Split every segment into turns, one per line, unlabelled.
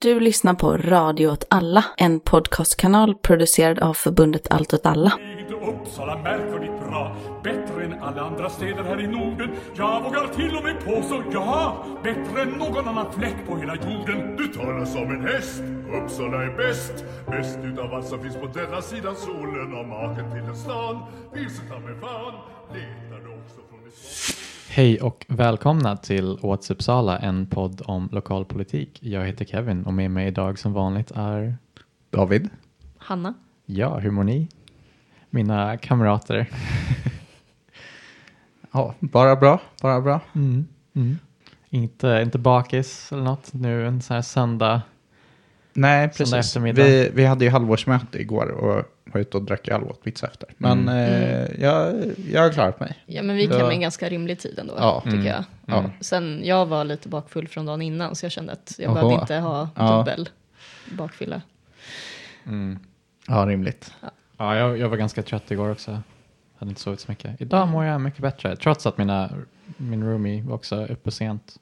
Du lyssnar på Radio åt alla, en podcastkanal producerad av förbundet Allt åt alla.
Uppsala märker ditt bra, bättre än alla andra städer här i Norden. Jag vågar till och med påstå, ja, bättre än någon annan fläck på hela jorden. Du talar som en häst, Uppsala är bäst. Bäst utav allt som finns på denna sidan solen och maken till en stan. Vilse ta mig fan, leta
Hej och välkomna till Åts Uppsala, en podd om lokalpolitik. Jag heter Kevin och med mig idag som vanligt är
David.
Hanna.
Ja, hur mår ni? Mina kamrater.
Ja, bara bra, bara bra.
Mm. Inte, inte bakis eller något nu en sån här söndag.
Nej, precis.
eftermiddag.
Vi, vi hade ju halvårsmöte igår och var ute och drack öl och åt pizza efter. Men eh, jag, jag har klarat mig.
Ja, men vi gick hem en ganska rimlig tid ändå,
Ja.
tycker jag.
Ja.
Sen, jag var lite bakfull från dagen innan, så jag kände att jag
Jaha.
behövde inte ha
Ja.
dubbel bakfylla.
Mm.
Ja, rimligt.
Ja, jag, jag var ganska trött igår också. Hade inte sovit så mycket. Idag mår jag mycket bättre, trots att mina, min roomie var också uppe sent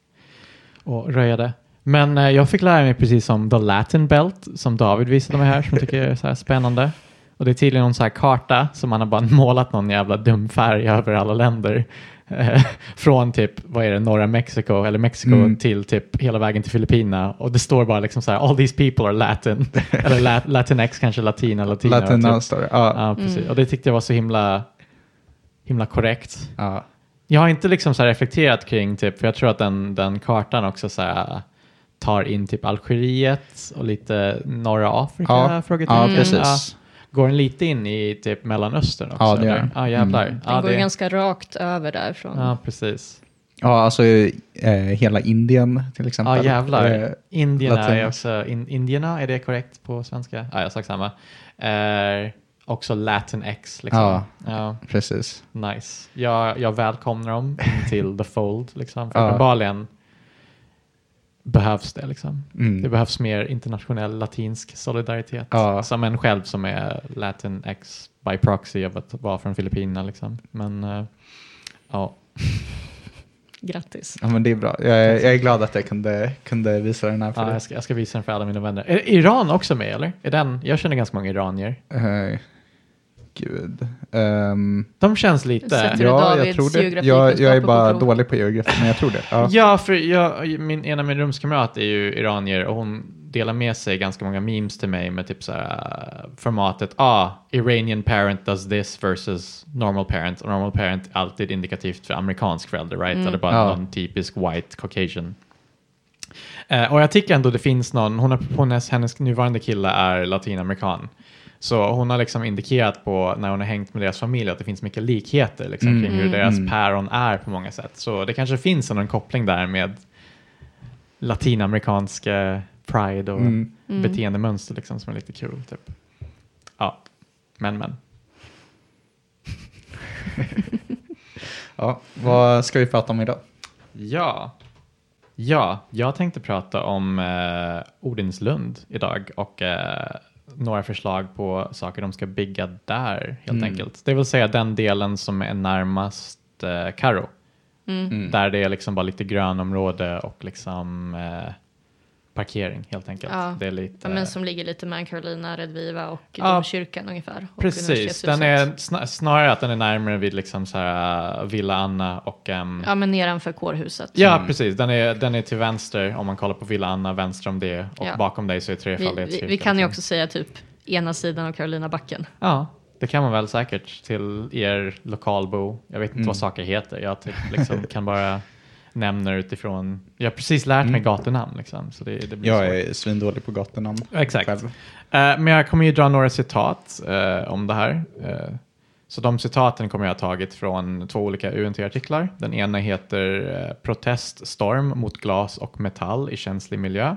och röjade. Men eh, jag fick lära mig precis som The Latin Belt, som David visade mig här, som jag tycker är så här spännande. Och det är tydligen någon så här karta som man har bara målat någon jävla dum färg över alla länder. Eh, från typ, vad är det, norra Mexiko eller Mexiko
Mm.
till typ hela vägen till Filippinerna. Och det står bara liksom så här, all these people are latin. eller lat, latinx kanske, latina, latina.
Latina
typ.
står det. Ja.
Ja, precis. Och det tyckte jag var så himla, himla korrekt.
Ja.
Jag har inte liksom så här reflekterat kring, typ, för jag tror att den, den kartan också så här, tar in typ Algeriet och lite norra Afrika?
Ja.
frågetecken.
ja, precis.
Går den lite in i typ Mellanöstern också?
Ja, det gör den.
Ja, jävlar.
Mm.
Den
Ja,
går ju
det,
ganska rakt över därifrån.
ja, precis.
Ja, alltså eh, hela Indien till exempel.
Ja, jävlar.
Eh,
Indierna är
Latin-
också, in, indierna, är det korrekt på svenska? Ja, jag har sagt samma. Är också Latinx liksom.
Ja.
ja.
precis.
Nice. Jag, jag välkomnar dem till the fold. Liksom. För
Ja.
uppenbarligen behövs det. Liksom.
Mm.
Det behövs mer internationell latinsk solidaritet.
Ja.
Som en själv som är latinx by proxy av att vara från Filippinerna. Liksom. Men eh, ja,
Grattis.
Ja, men det är bra. Jag, är- jag är glad att jag kunde, kunde visa den här för
ja
dig.
jag, ska, jag ska visa den för alla mina vänner. Är Iran också med eller? Är den, jag känner ganska många iranier.
Eh, gud. Ehm,
De känns lite...
Sätter du
ja, jag tror det. Jag, jag är
på
bara
prov?
dålig på geografi, men jag tror det. Ja.
Ja, för jag, min, en av min rumskamrat är ju iranier och hon delar med sig ganska många memes till mig med typ så här äh, formatet ah, Iranian parent does this versus normal parent och normal parent är alltid indikativt för amerikansk förälder, right? Eller bara
Ja.
någon typisk white caucasian. Eh, och jag tycker ändå det finns någon, hon har, hennes, hennes nuvarande kille är latinamerikan. Så hon har liksom indikerat på när hon har hängt med deras familj att det finns mycket likheter liksom, kring hur deras päron är på många sätt. Så det kanske finns en koppling där med latinamerikansk eh, pride och
Mm.
beteendemönster liksom, som är lite kul. Typ. Ja, men men.
Ja, vad ska vi prata om idag?
Ja. ja, jag tänkte prata om eh, Odinslund idag och eh, några förslag på saker de ska bygga där helt enkelt. Det vill säga den delen som är närmast eh, Karo. Där det är liksom bara lite grönområde och liksom eh, parkering helt enkelt.
Ja.
Det är lite,
Ja, men som ligger lite mellan Carolina, Redviva och
Ja.
domkyrkan ungefär. Och
Precis, den är sna- snarare att den är närmare vid liksom så här, uh, Villa Anna och ehm,
Ja, men nedanför kårhuset.
Ja, precis. Den är, den är till vänster om man kollar på Villa Anna, vänster om det och
Ja.
bakom dig så är
Vi,
trefaldighetskyrkan.
vi, vi kan ju
liksom.
också säga typ ena sidan av Carolina backen.
Ja, det kan man väl säkert till er lokalbo. Jag vet inte
Mm.
vad saker heter. Jag typ liksom kan bara nämna det utifrån. Jag har precis lärt mig gatunamn liksom. Så det, det blir
Jag
svårt.
är svindålig på gatunamn.
Exakt.
själv.
Eh, men jag kommer ju dra några citat eh, om det här. Eh, så de citaten kommer jag ha tagit från två olika UNT-artiklar. Den ena heter Proteststorm mot glas och metall i känslig miljö.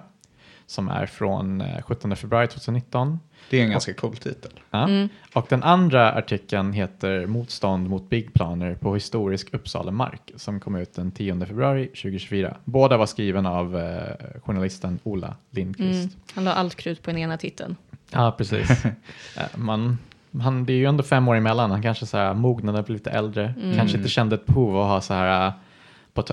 Som är från eh, 17 februari 2019.
Det är en ganska cool titel.
Ja. Och den andra artikeln heter Motstånd mot byggplaner på historisk Uppsala mark som kom ut den 10 februari 2024. Båda var skriven av eh, journalisten Ola Lindqvist.
Mm. Han la allt krut på den ena titeln.
Ja, precis. Eh, Man, han, det är ju ändå fem år emellan. Han kanske så här, mognade, blev lite äldre. Kanske inte kände ett behov av att ha så här, eh,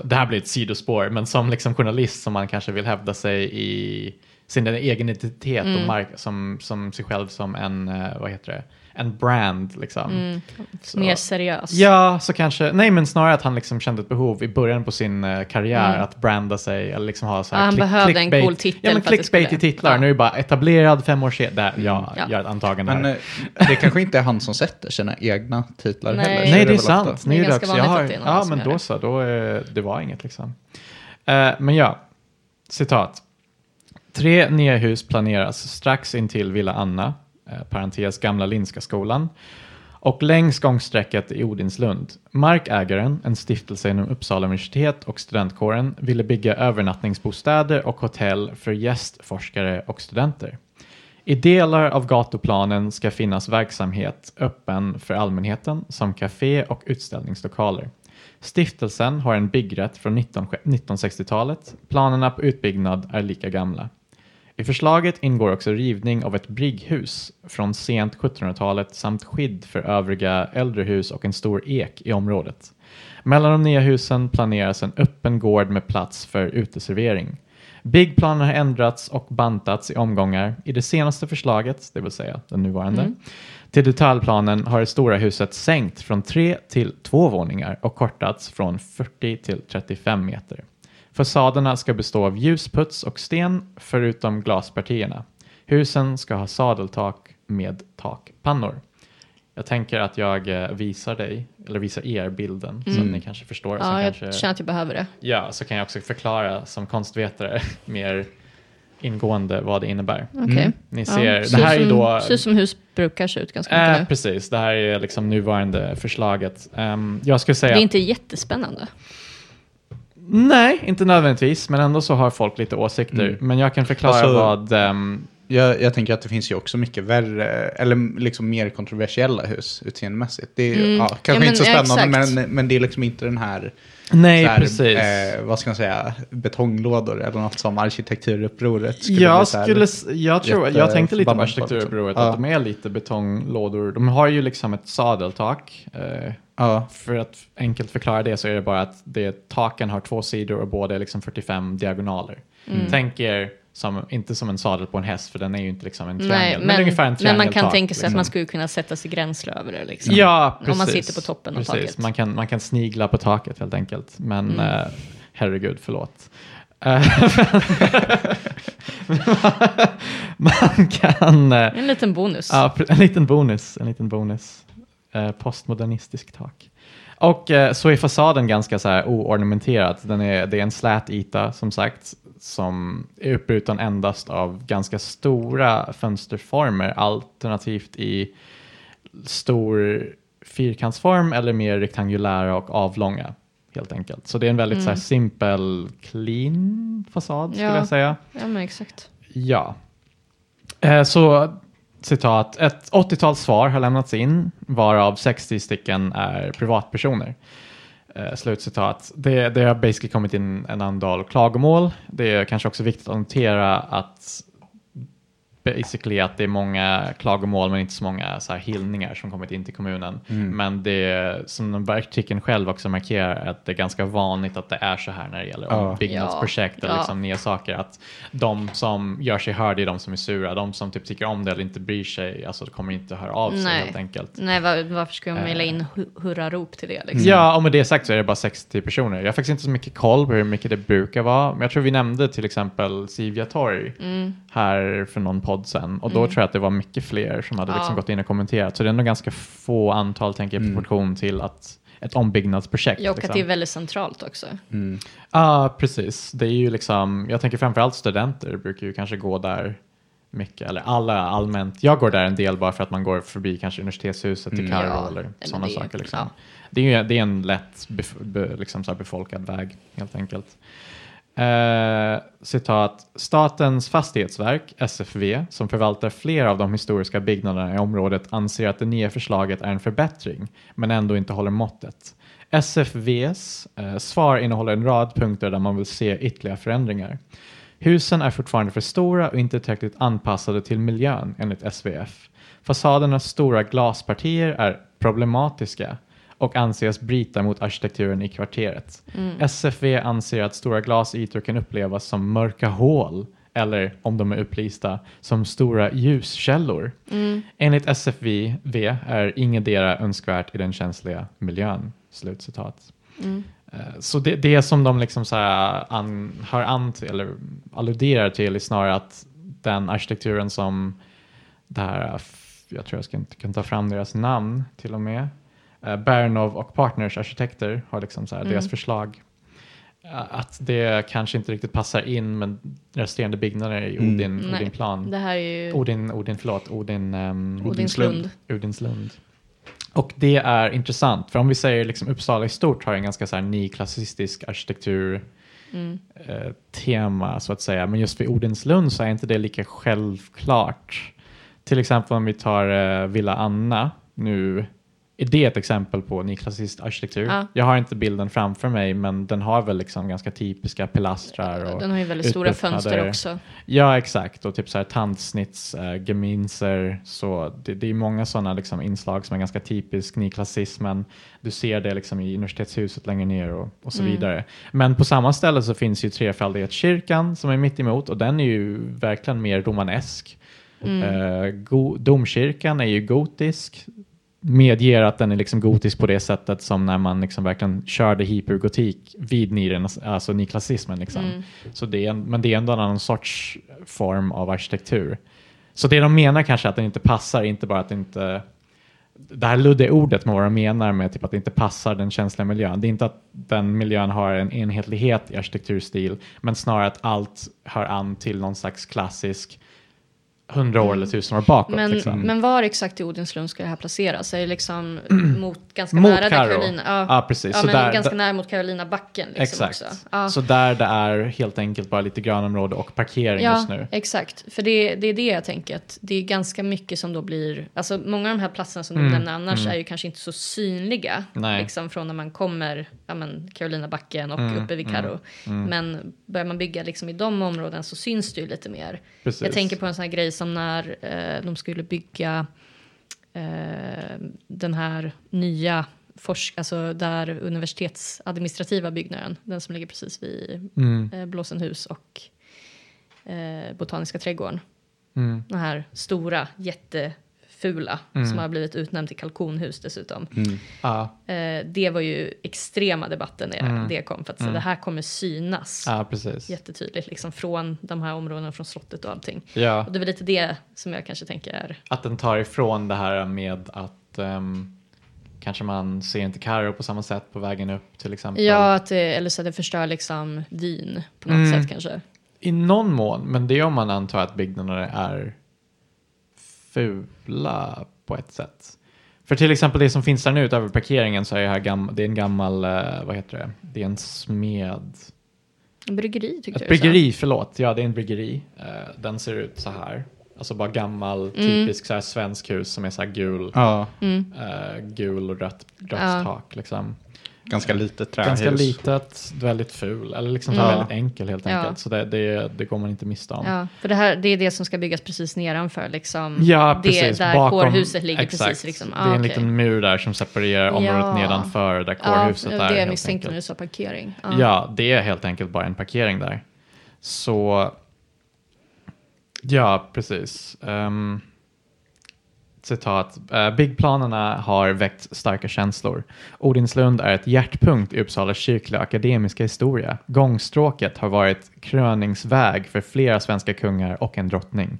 det här blir ett sidospår, men som liksom journalist som man kanske vill hävda sig i sin egen identitet
Mm.
och mark som, som sig själv som en, eh, vad heter det, en brand liksom.
Mm. Mer seriös.
Ja, så kanske, nej men snarare att han liksom kände ett behov i början på sin eh, karriär
Mm.
att branda sig eller liksom ha så här
Ja, han
klick-
behövde en
clickbait-
cool titel
Ja men
det
clickbait i titlar,
Ja.
nu är det bara etablerad fem år sedan, där, ja,
Ja.
gör ett antagande
Men
här.
eh, det kanske inte är han som sätter sina egna titlar
Nej.
heller.
Nej, det är
väl
sant.
ofta-
Det är
Nu är det
ganska
också, jag
vanligt
har,
att det är någon
ja, men då
det.
så, då, det var inget liksom. Eh, men ja, citat. Tre nya hus planeras strax intill Villa Anna, eh, parentes gamla Lindska skolan, och längs gångsträcket i Odinslund. Markägaren, en stiftelse inom Uppsala universitet och studentkåren, ville bygga övernattningsbostäder och hotell för gästforskare och studenter. I delar av gatuplanen ska finnas verksamhet öppen för allmänheten som café och utställningslokaler. Stiftelsen har en byggrätt från 19 1960-talet. Planerna på utbyggnad är lika gamla. I förslaget ingår också rivning av ett brigghus från sent 1700-talet samt skydd för övriga äldre hus och en stor ek i området. Mellan de nya husen planeras en öppen gård med plats för uteservering. Byggplanen har ändrats och bantats i omgångar. I det senaste förslaget, det vill säga den nuvarande, till detaljplanen har det stora huset sänkt från tre till två våningar och kortats från 40 till 35 meter. Fasaderna ska bestå av ljusputs och sten förutom glaspartierna. Husen ska ha sadeltak med takpannor. Jag tänker att jag eh, visar dig, eller visar er bilden så att ni kanske förstår.
Ja, jag
kanske,
känner att jag behöver det.
ja, så kan jag också förklara som konstvetare mer ingående vad det innebär.
Okej.
Ni
Ja,
ser,
ser
det här är
som,
då...
Ser ut som hus brukar se ut ganska mycket
Äh, precis, det här är liksom nuvarande förslaget. Ehm, jag skulle säga...
Det är inte jättespännande.
Nej, inte nödvändigtvis, men ändå så har folk lite åsikter.
Mm.
Men jag kan förklara
Alltså-
vad... ehm,
Jag, jag tänker att det finns ju också mycket värre, eller liksom mer kontroversiella hus utseendemässigt. Det är
Mm.
ja, kanske
Ja, men
inte så spännande,
exakt.
men, men det är liksom inte den här,
nej,
här
precis.
eh, vad ska man säga, betonglådor eller något som arkitekturupproret skulle
jag, skulle, jag, tror, jag tänkte lite på arkitekturupproret, att de är lite betonglådor. De har ju liksom ett sadeltak. Eh,
Ja,
för att enkelt förklara det så är det bara att det, taken har två sidor och båda är liksom 45 diagonaler.
Mm.
Tänk er, som, inte som en sadel på en häst för den är ju inte liksom en
Nej,
triangel, men,
men,
ungefär en
men man kan
triangeltak,
tänka sig att
liksom.
man skulle kunna sätta sig gränsle över det. Liksom.
Ja, precis.
Om man sitter på toppen av
precis.
taket.
Man kan, man kan snigla på taket helt enkelt. Men
Mm.
eh, herregud, förlåt. Eh, man kan... eh,
En liten bonus.
ja, en liten bonus. En liten bonus. Eh, postmodernistisk tak. Och eh, så är fasaden ganska så här oornamenterad. Den är, det är en slät yta som sagt som är uppbruten endast av ganska stora fönsterformer alternativt i stor fyrkantsform eller mer rektangulära och avlånga helt enkelt. Så det är en väldigt så här, simpel, clean fasad skulle
Ja.
jag säga.
Ja, men exakt.
Ja. Eh, så citat, ett 80-tal svar har lämnats in varav 60 stycken är privatpersoner. Eh, slutcitat. Det, det har basically kommit in en andal klagomål. Det är kanske också viktigt att notera att basically att det är många klagomål men inte så många så här hyllningar som kommit in till kommunen. Men det som den artikeln själv också markerar att det är ganska vanligt att det är så här när det gäller
Ja.
byggnadsprojekt eller
Ja.
liksom nya saker. Att de som gör sig hörda är de som är sura. De som typ tycker om det eller inte bryr sig, alltså kommer inte höra av sig
Nej.
helt enkelt.
Nej, var, varför ska jag mejla
Eh.
in hu- hurrarop till det? Liksom?
Ja, och med det sagt så är det bara 60 personer. Jag har faktiskt inte så mycket koll på hur mycket det brukar vara. Men jag tror vi nämnde till exempel Sivia Torg
Mm.
här för någon podd sen. Och då tror jag att det var mycket fler som hade liksom
Ja.
gått in och kommenterat. Så det är ändå ganska få antal, tänker jag, i proportion till att ett ombyggnadsprojekt.
Ja, och att
liksom.
det är väldigt centralt också.
mm.
Ja, precis. Det är ju liksom, jag tänker framförallt studenter brukar ju kanske gå där mycket, eller alla allmänt. Jag går där en del bara för att man går förbi kanske universitetshuset till Carro
Ja,
eller sådana saker. Liksom.
ja.
Det, är ju, det är en lätt bef, be, liksom så här befolkad väg helt enkelt. Eh, citat, Statens fastighetsverk, SFV, som förvaltar flera av de historiska byggnaderna i området anser att det nya förslaget är en förbättring, men ändå inte håller måttet. SFVs eh, svar innehåller en rad punkter där man vill se ytterligare förändringar. Husen är fortfarande för stora och inte tillräckligt anpassade till miljön enligt SVF. Fasadernas stora glaspartier är problematiska och anses bryta mot arkitekturen i kvarteret. SFV anser att stora glasytor kan upplevas som mörka hål eller om de är upplysta som stora ljuskällor. Enligt SFV är ingetdera önskvärt i den känsliga miljön. Slutcitat. Eh, Så det, det som de liksom så an, hör an till, eller alluderar till är snarare att den arkitekturen som det här, jag tror jag ska inte kan ta fram deras namn till och med, Bernov och Partners arkitekter har liksom så här, deras förslag eh, att det kanske inte riktigt passar in men resterande byggnader i
Mm.
Odin,
Nej,
Odinplan.
Det här är ju
Odin, Odin, förlåt, Odin, um,
Odinslund.
Odinslund. Och det är intressant, för om vi säger liksom Uppsala i stort har en ganska så här nyklassicistisk arkitektur
Mm.
eh, tema så att säga, men just vid Odinslund så är inte det lika självklart. Till exempel om vi tar eh, Villa Anna nu, är det ett exempel på nyklassistisk arkitektur?
Ja.
Jag har inte bilden framför mig, men den har väl liksom ganska typiska pilastrar och
Den har ju väldigt stora fönster också.
Ja, exakt. Och typ så här tandsnitts, äh. Så det, det är många sådana liksom inslag som är ganska typisk nyklassism. Men du ser det liksom i universitetshuset längre ner och, och så
Mm.
vidare. Men på samma ställe så finns ju Trefaldighetskyrkan som är mitt emot och den är ju verkligen mer romanesk.
Mm.
Go- domkyrkan är ju gotisk. Medger att den är liksom gotisk på det sättet som när man liksom verkligen körde hypergotik vid nyren, alltså nyklassismen. Liksom.
Mm.
Så det är, en- men det är ändå en annan sorts form av arkitektur. Så det de menar kanske är att den inte passar, inte bara att det inte... Det här luddiga ordet med vad de menar med typ att det inte passar den känsliga miljön. Det är inte att den miljön har en enhetlighet i arkitekturstil, men snarare att allt hör an till någon slags klassisk hundra år eller tusen år bakåt.
Men,
liksom.
men var exakt i Odinslund ska det här placeras? Är det liksom mot ganska
Mot
nära där
Karo.
Carolina?
Ja, precis.
Ja,
Så
men
där-
ganska nära mot Carolina backen liksom
Exakt.
också. Ja.
Så där det är helt enkelt bara lite grönområde och parkering
Ja,
just nu.
exakt. För det, det är det jag tänker att det är ganska mycket som då blir, alltså många av de här platserna som
Mm,
du nämner annars är ju kanske inte så synliga.
Nej.
Liksom från när man kommer, ja men Carolina backen och
Mm,
uppe vid Karo. Men börjar man bygga liksom i de områden så syns det ju lite mer.
Precis.
Jag tänker på en sån här grej som när eh, de skulle bygga eh, den här nya forsk alltså där universitetsadministrativa byggnaden, den som ligger precis vid
Mm.
eh, Blåsenhus och eh, Botaniska trädgården.
Mm.
Den här stora, jättefula,
Mm.
som har blivit utnämnd till kalkonhus dessutom.
Ja,
Eh, det var ju extrema debatten när
Mm.
det kom, för att så, det här kommer synas
ja, precis.
jättetydligt, liksom från de här områdena, från slottet och allting.
Ja.
Och det är väl lite det som jag kanske tänker är
Att den tar ifrån det här med att ehm, kanske man ser inte Karo på samma sätt på vägen upp till exempel.
Ja, att det, eller så att det förstör liksom vyn på något
Mm.
sätt kanske.
I någon mån, men det är om man antar att byggnaderna är fula på ett sätt. För till exempel det som finns där nu utöver parkeringen så är det, här gam- det är en gammal, eh, vad heter det, det är en smed.
En bryggeri tyckte
Ett
du
bryggeri, förlåt. Ja, det är en bryggeri. Eh, den ser ut så här. Alltså bara gammal, typisk så här svensk hus som är så här gul,
Ja,
Mm.
eh, gul och rött, rött
Ja.
tak liksom.
Ganska litet trähus.
Ganska litet, väldigt ful, eller liksom
Ja.
väldigt enkel helt
Ja.
enkelt. Så det, det, det går man inte miste om.
Ja, för det här det är det som ska byggas precis nedanför liksom.
Ja,
det,
precis.
Där
Bakom,
kårhuset ligger
exakt.
precis. Liksom.
det är en
okej.
liten mur där som separerar området
Ja.
nedanför där
Ja,
kårhuset
det var
är.
det jag misstänkte när du
enkelt.
sa parkering.
Ja. det är helt enkelt bara en parkering där. Så, ja, precis. Um, citat. Uh, byggplanerna har väckt starka känslor. Odinslund är ett hjärtpunkt i Uppsala kyrkliga akademiska historia. Gångstråket har varit kröningsväg för flera svenska kungar och en drottning.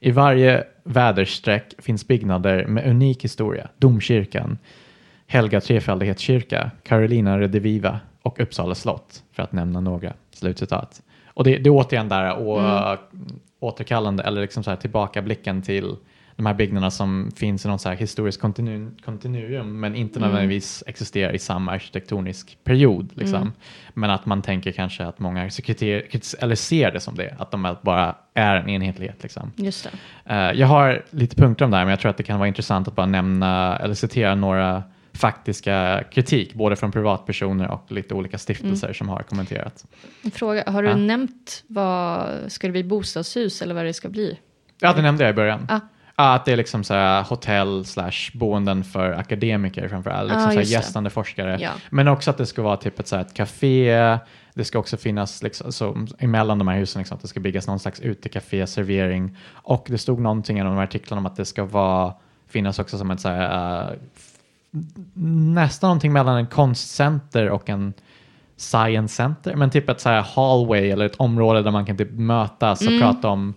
I varje väderstreck finns byggnader med unik historia. Domkyrkan, Helga Trefaldighetskyrka, Carolina Rediviva och Uppsala slott, för att nämna några. Slutcitat. Och det, det är återigen där å, återkallande, eller liksom så här tillbakablicken till de här byggnaderna som finns i någon så här historisk kontinu, kontinuum, men inte nödvändigtvis existerar i samma arkitektonisk period. Liksom. Men att man tänker kanske att många eller ser det som det, att de bara är en enhetlighet. Liksom.
Just.
Eh, jag har lite punkter om det här, men jag tror att det kan vara intressant att bara nämna eller citera några faktiska kritik, både från privatpersoner och lite olika stiftelser som har kommenterat.
En fråga, har du
Ja.
nämnt vad, ska det bli bostadshus eller vad det ska bli?
Ja, det nämnde jag i början. Ja, att det är liksom så här hotell slash boenden för akademiker framförallt, liksom
Ja,
så gästande forskare.
Ja.
Men också att det ska vara typ ett, så ett café, det ska också finnas liksom, så, emellan de här husen, liksom, att det ska byggas någon slags utekafé, servering. Och det stod någonting i de här artiklarna om att det ska vara, finnas också som ett så här, f- nästan någonting mellan en konstcenter och en science center, men typ ett så här hallway eller ett område där man kan typ mötas
Mm.
och prata om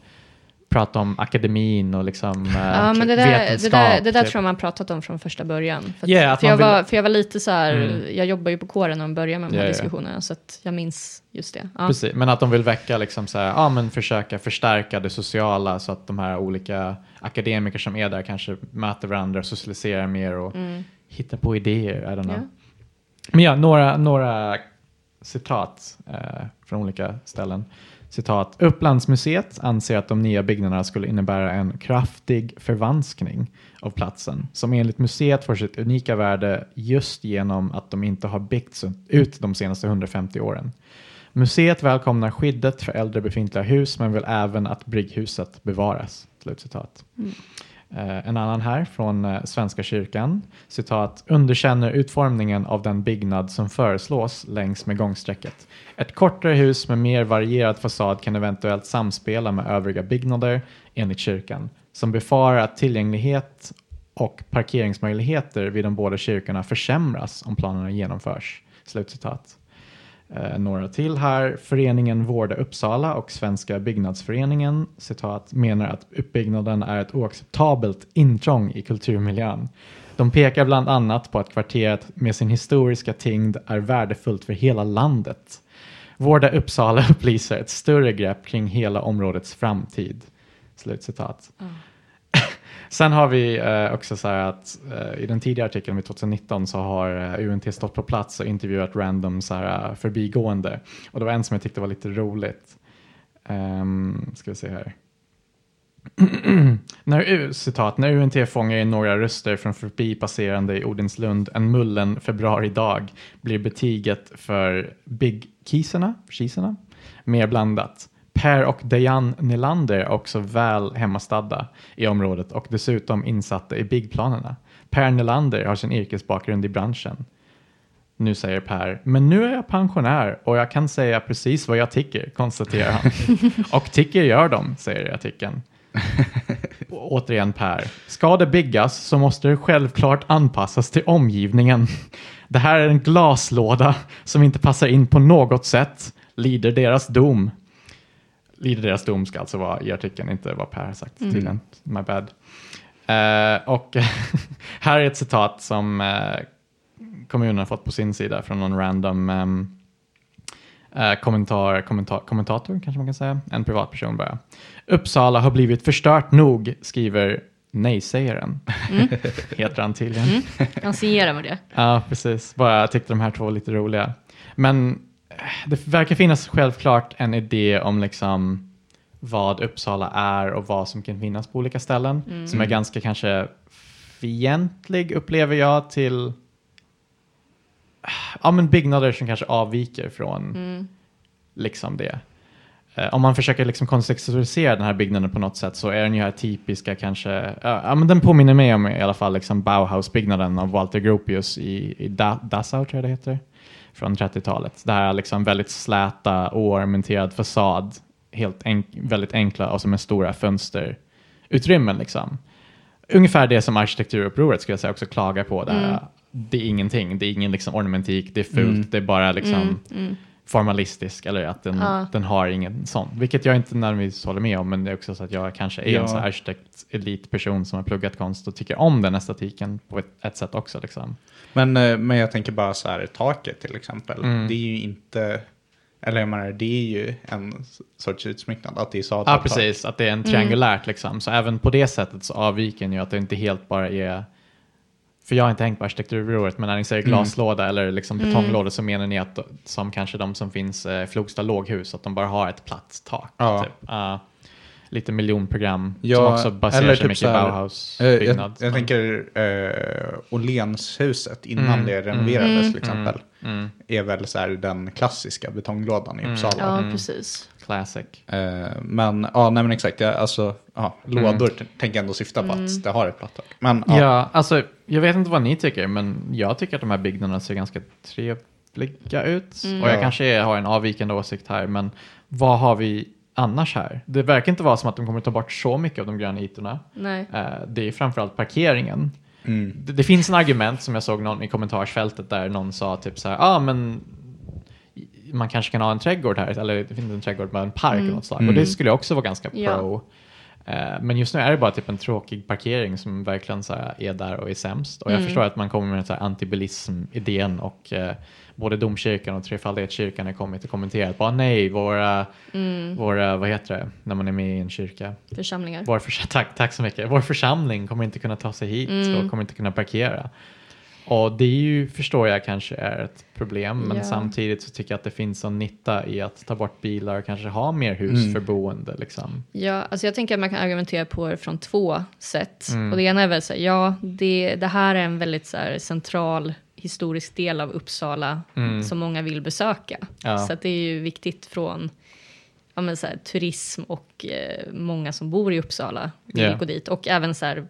prata om akademin och liksom eh,
Ja, men det där, det
vetenskap.
där, det där
typ.
tror jag man pratat om från första början. För,
Yeah,
för, jag,
vill-
var, för jag var lite så här,
Mm.
jag jobbar ju på kåren när de började med de här
ja.
diskussionerna, så att jag minns just det. Ja.
Precis, men att de vill väcka liksom så här, ja men försöka förstärka det sociala så att de här olika akademiker som är där kanske möter varandra, socialiserar mer och hittar på idéer. I don't know.
Mm. Ja.
Men ja, några, några citat eh, från olika ställen. Citat. Upplandsmuseet anser att de nya byggnaderna skulle innebära en kraftig förvanskning av platsen som enligt museet får sitt unika värde just genom att de inte har byggts ut de senaste 150 åren. Museet välkomnar skyddet för äldre befintliga hus men vill även att brygghuset bevaras. Slutcitat. Mm. Eh, en annan här från eh, Svenska kyrkan. Citat. Underkänner utformningen av den byggnad som föreslås längs med gångsträcket. Ett kortare hus med mer varierad fasad kan eventuellt samspela med övriga byggnader enligt kyrkan. Som befarar att tillgänglighet och parkeringsmöjligheter vid de båda kyrkorna försämras om planerna genomförs. Slutcitat. Eh, några till här. Föreningen Vårda Uppsala och Svenska byggnadsföreningen citat, menar att uppbyggnaden är ett oacceptabelt intrång i kulturmiljön. De pekar bland annat på att kvarteret med sin historiska tyngd är värdefullt för hela landet. Vårda Uppsala upplyser ett större grepp kring hela områdets framtid. Slutcitat. Sen har vi eh, också så här att eh, i den tidigare artikeln vid 2019 så har eh, UNT stått på plats och intervjuat random så här, eh, förbigående. Och det var en som jag tyckte var lite roligt. Um, ska vi se här. när, citat, när UNT fångar in några röster från förbipasserande i Odinslund en mullen februaridag blir betyget för Big Kisarna, kisarna mer blandat. Per och Diane Nylander är också väl hemmastadda i området och dessutom insatta i byggplanerna. Per Nylander har sin yrkesbakgrund i branschen. Nu säger Per, men nu är jag pensionär och jag kan säga precis vad jag tycker, konstaterar han. och tycker gör de, säger artikeln. Återigen Per, ska det byggas så måste det självklart anpassas till omgivningen. Det här är en glaslåda som inte passar in på något sätt, lider deras dom. Lider deras dom ska alltså vara i artikeln, inte vad Per har sagt tydligen. My bad. Eh, och här är ett citat som eh, kommunen har fått på sin sida från någon random ehm, eh, kommentar, kommentar, kommentator, kanske man kan säga. En privatperson bara. Uppsala har blivit förstört nog, skriver nej-sägaren. Heter han tydligen.
Han signerar med det.
Ja, precis. Bara jag tyckte de här två var lite roliga. Men det verkar finnas självklart en idé om liksom vad Uppsala är och vad som kan finnas på olika ställen. Som är ganska kanske fientlig upplever jag till ja, men byggnader som kanske avviker från liksom det. Eh, om man försöker liksom kontextualisera den här byggnaden på något sätt så är den ju här typiska kanske, ja, ja men den påminner mig om i alla fall liksom Bauhaus-byggnaden av Walter Gropius i, i da, Dachau tror jag det heter, från 30-talet. Det här liksom väldigt släta, oornamenterad fasad, helt enk, väldigt enkla och som är stora fönsterutrymmen liksom. Ungefär det som arkitekturupproret skulle jag säga också klagar på. Där. Det är ingenting, det är ingen liksom ornamentik, det är fult, det är bara liksom formalistisk eller att den,
Ja.
den har ingen sån. Vilket jag inte nödvändigtvis håller med om men det är också så att jag kanske är
Ja.
en sån här arkitekt elitperson som har pluggat konst och tycker om den estetiken på ett, ett sätt också. Liksom.
Men, eh, men jag tänker bara så här, taket till exempel.
Mm.
Det är ju inte, eller jag menar det är ju en sorts utsmycknad. Att det är
Ja
sadeltak.
precis, att det är en triangulärt liksom. Så även på det sättet så avviker den ju att det inte helt bara är för jag har inte hängt på arkitekturbyråret, men när ni säger glaslåda eller liksom betonglåda så menar ni att som kanske de som finns eh, Flogsta låghus, att de bara har ett platt tak.
Ja.
Typ. Ja. Lite miljonprogram som
Ja,
också baserar sig
typ
mycket
här,
Bauhaus-byggnad.
Eh, Jag, jag tänker eh, Åhlénshuset innan
Mm,
det
mm,
renoverades
mm.
till exempel.
Mm,
Är väl så här den klassiska betonglådan i
Mm.
Uppsala.
Ja,
Mm.
precis.
classic.
Eh, men ja, nej men exakt. Jag, alltså, ja,
Mm.
lådor tänker jag ändå syfta på
Mm.
att det har ett platt tak. Men
Ja.
ja,
alltså jag vet inte vad ni tycker, men jag tycker att de här byggnaderna ser ganska trevliga ut.
Mm.
Och jag
Ja.
kanske har en avvikande åsikt här, men vad har vi annars här? Det verkar inte vara som att de kommer ta bort så mycket av de gröna ytorna.
Nej.
Eh, det är framförallt parkeringen.
mm,
Det, det finns en argument som jag såg någon i kommentarsfältet där någon sa typ så här, ja ah, men man kanske kan ha en trädgård här, eller det finns inte en trädgård men en park
Mm.
eller något slag.
Mm.
Och det skulle också vara ganska
Ja.
pro. Eh, Men just nu är det bara typ en tråkig parkering som verkligen så är där och är sämst. Och jag
Mm.
förstår att man kommer med antibilism-idén och eh, både domkyrkan och trefaldighetskyrkan har kommit och kommenterat bara nej, våra,
Mm.
våra, vad heter det, när man är med i en kyrka?
Församlingar.
Vår tack, tack så mycket. Vår församling kommer inte kunna ta sig hit
Mm.
och kommer inte kunna parkera. Och det är ju, förstår jag kanske är ett problem, men
Ja.
samtidigt så tycker jag att det finns en nytta i att ta bort bilar och kanske ha mer hus
Mm.
för boende. Liksom.
Ja, alltså jag tänker att man kan argumentera på det från två sätt.
Mm.
Och det ena är väl så här, ja, det, det här är en väldigt så här, central historisk del av Uppsala
Mm.
som många vill besöka.
Ja.
Så att det är ju viktigt från ja, men så här, turism och eh, många som bor i Uppsala vill
Ja.
gå dit. Och även så här,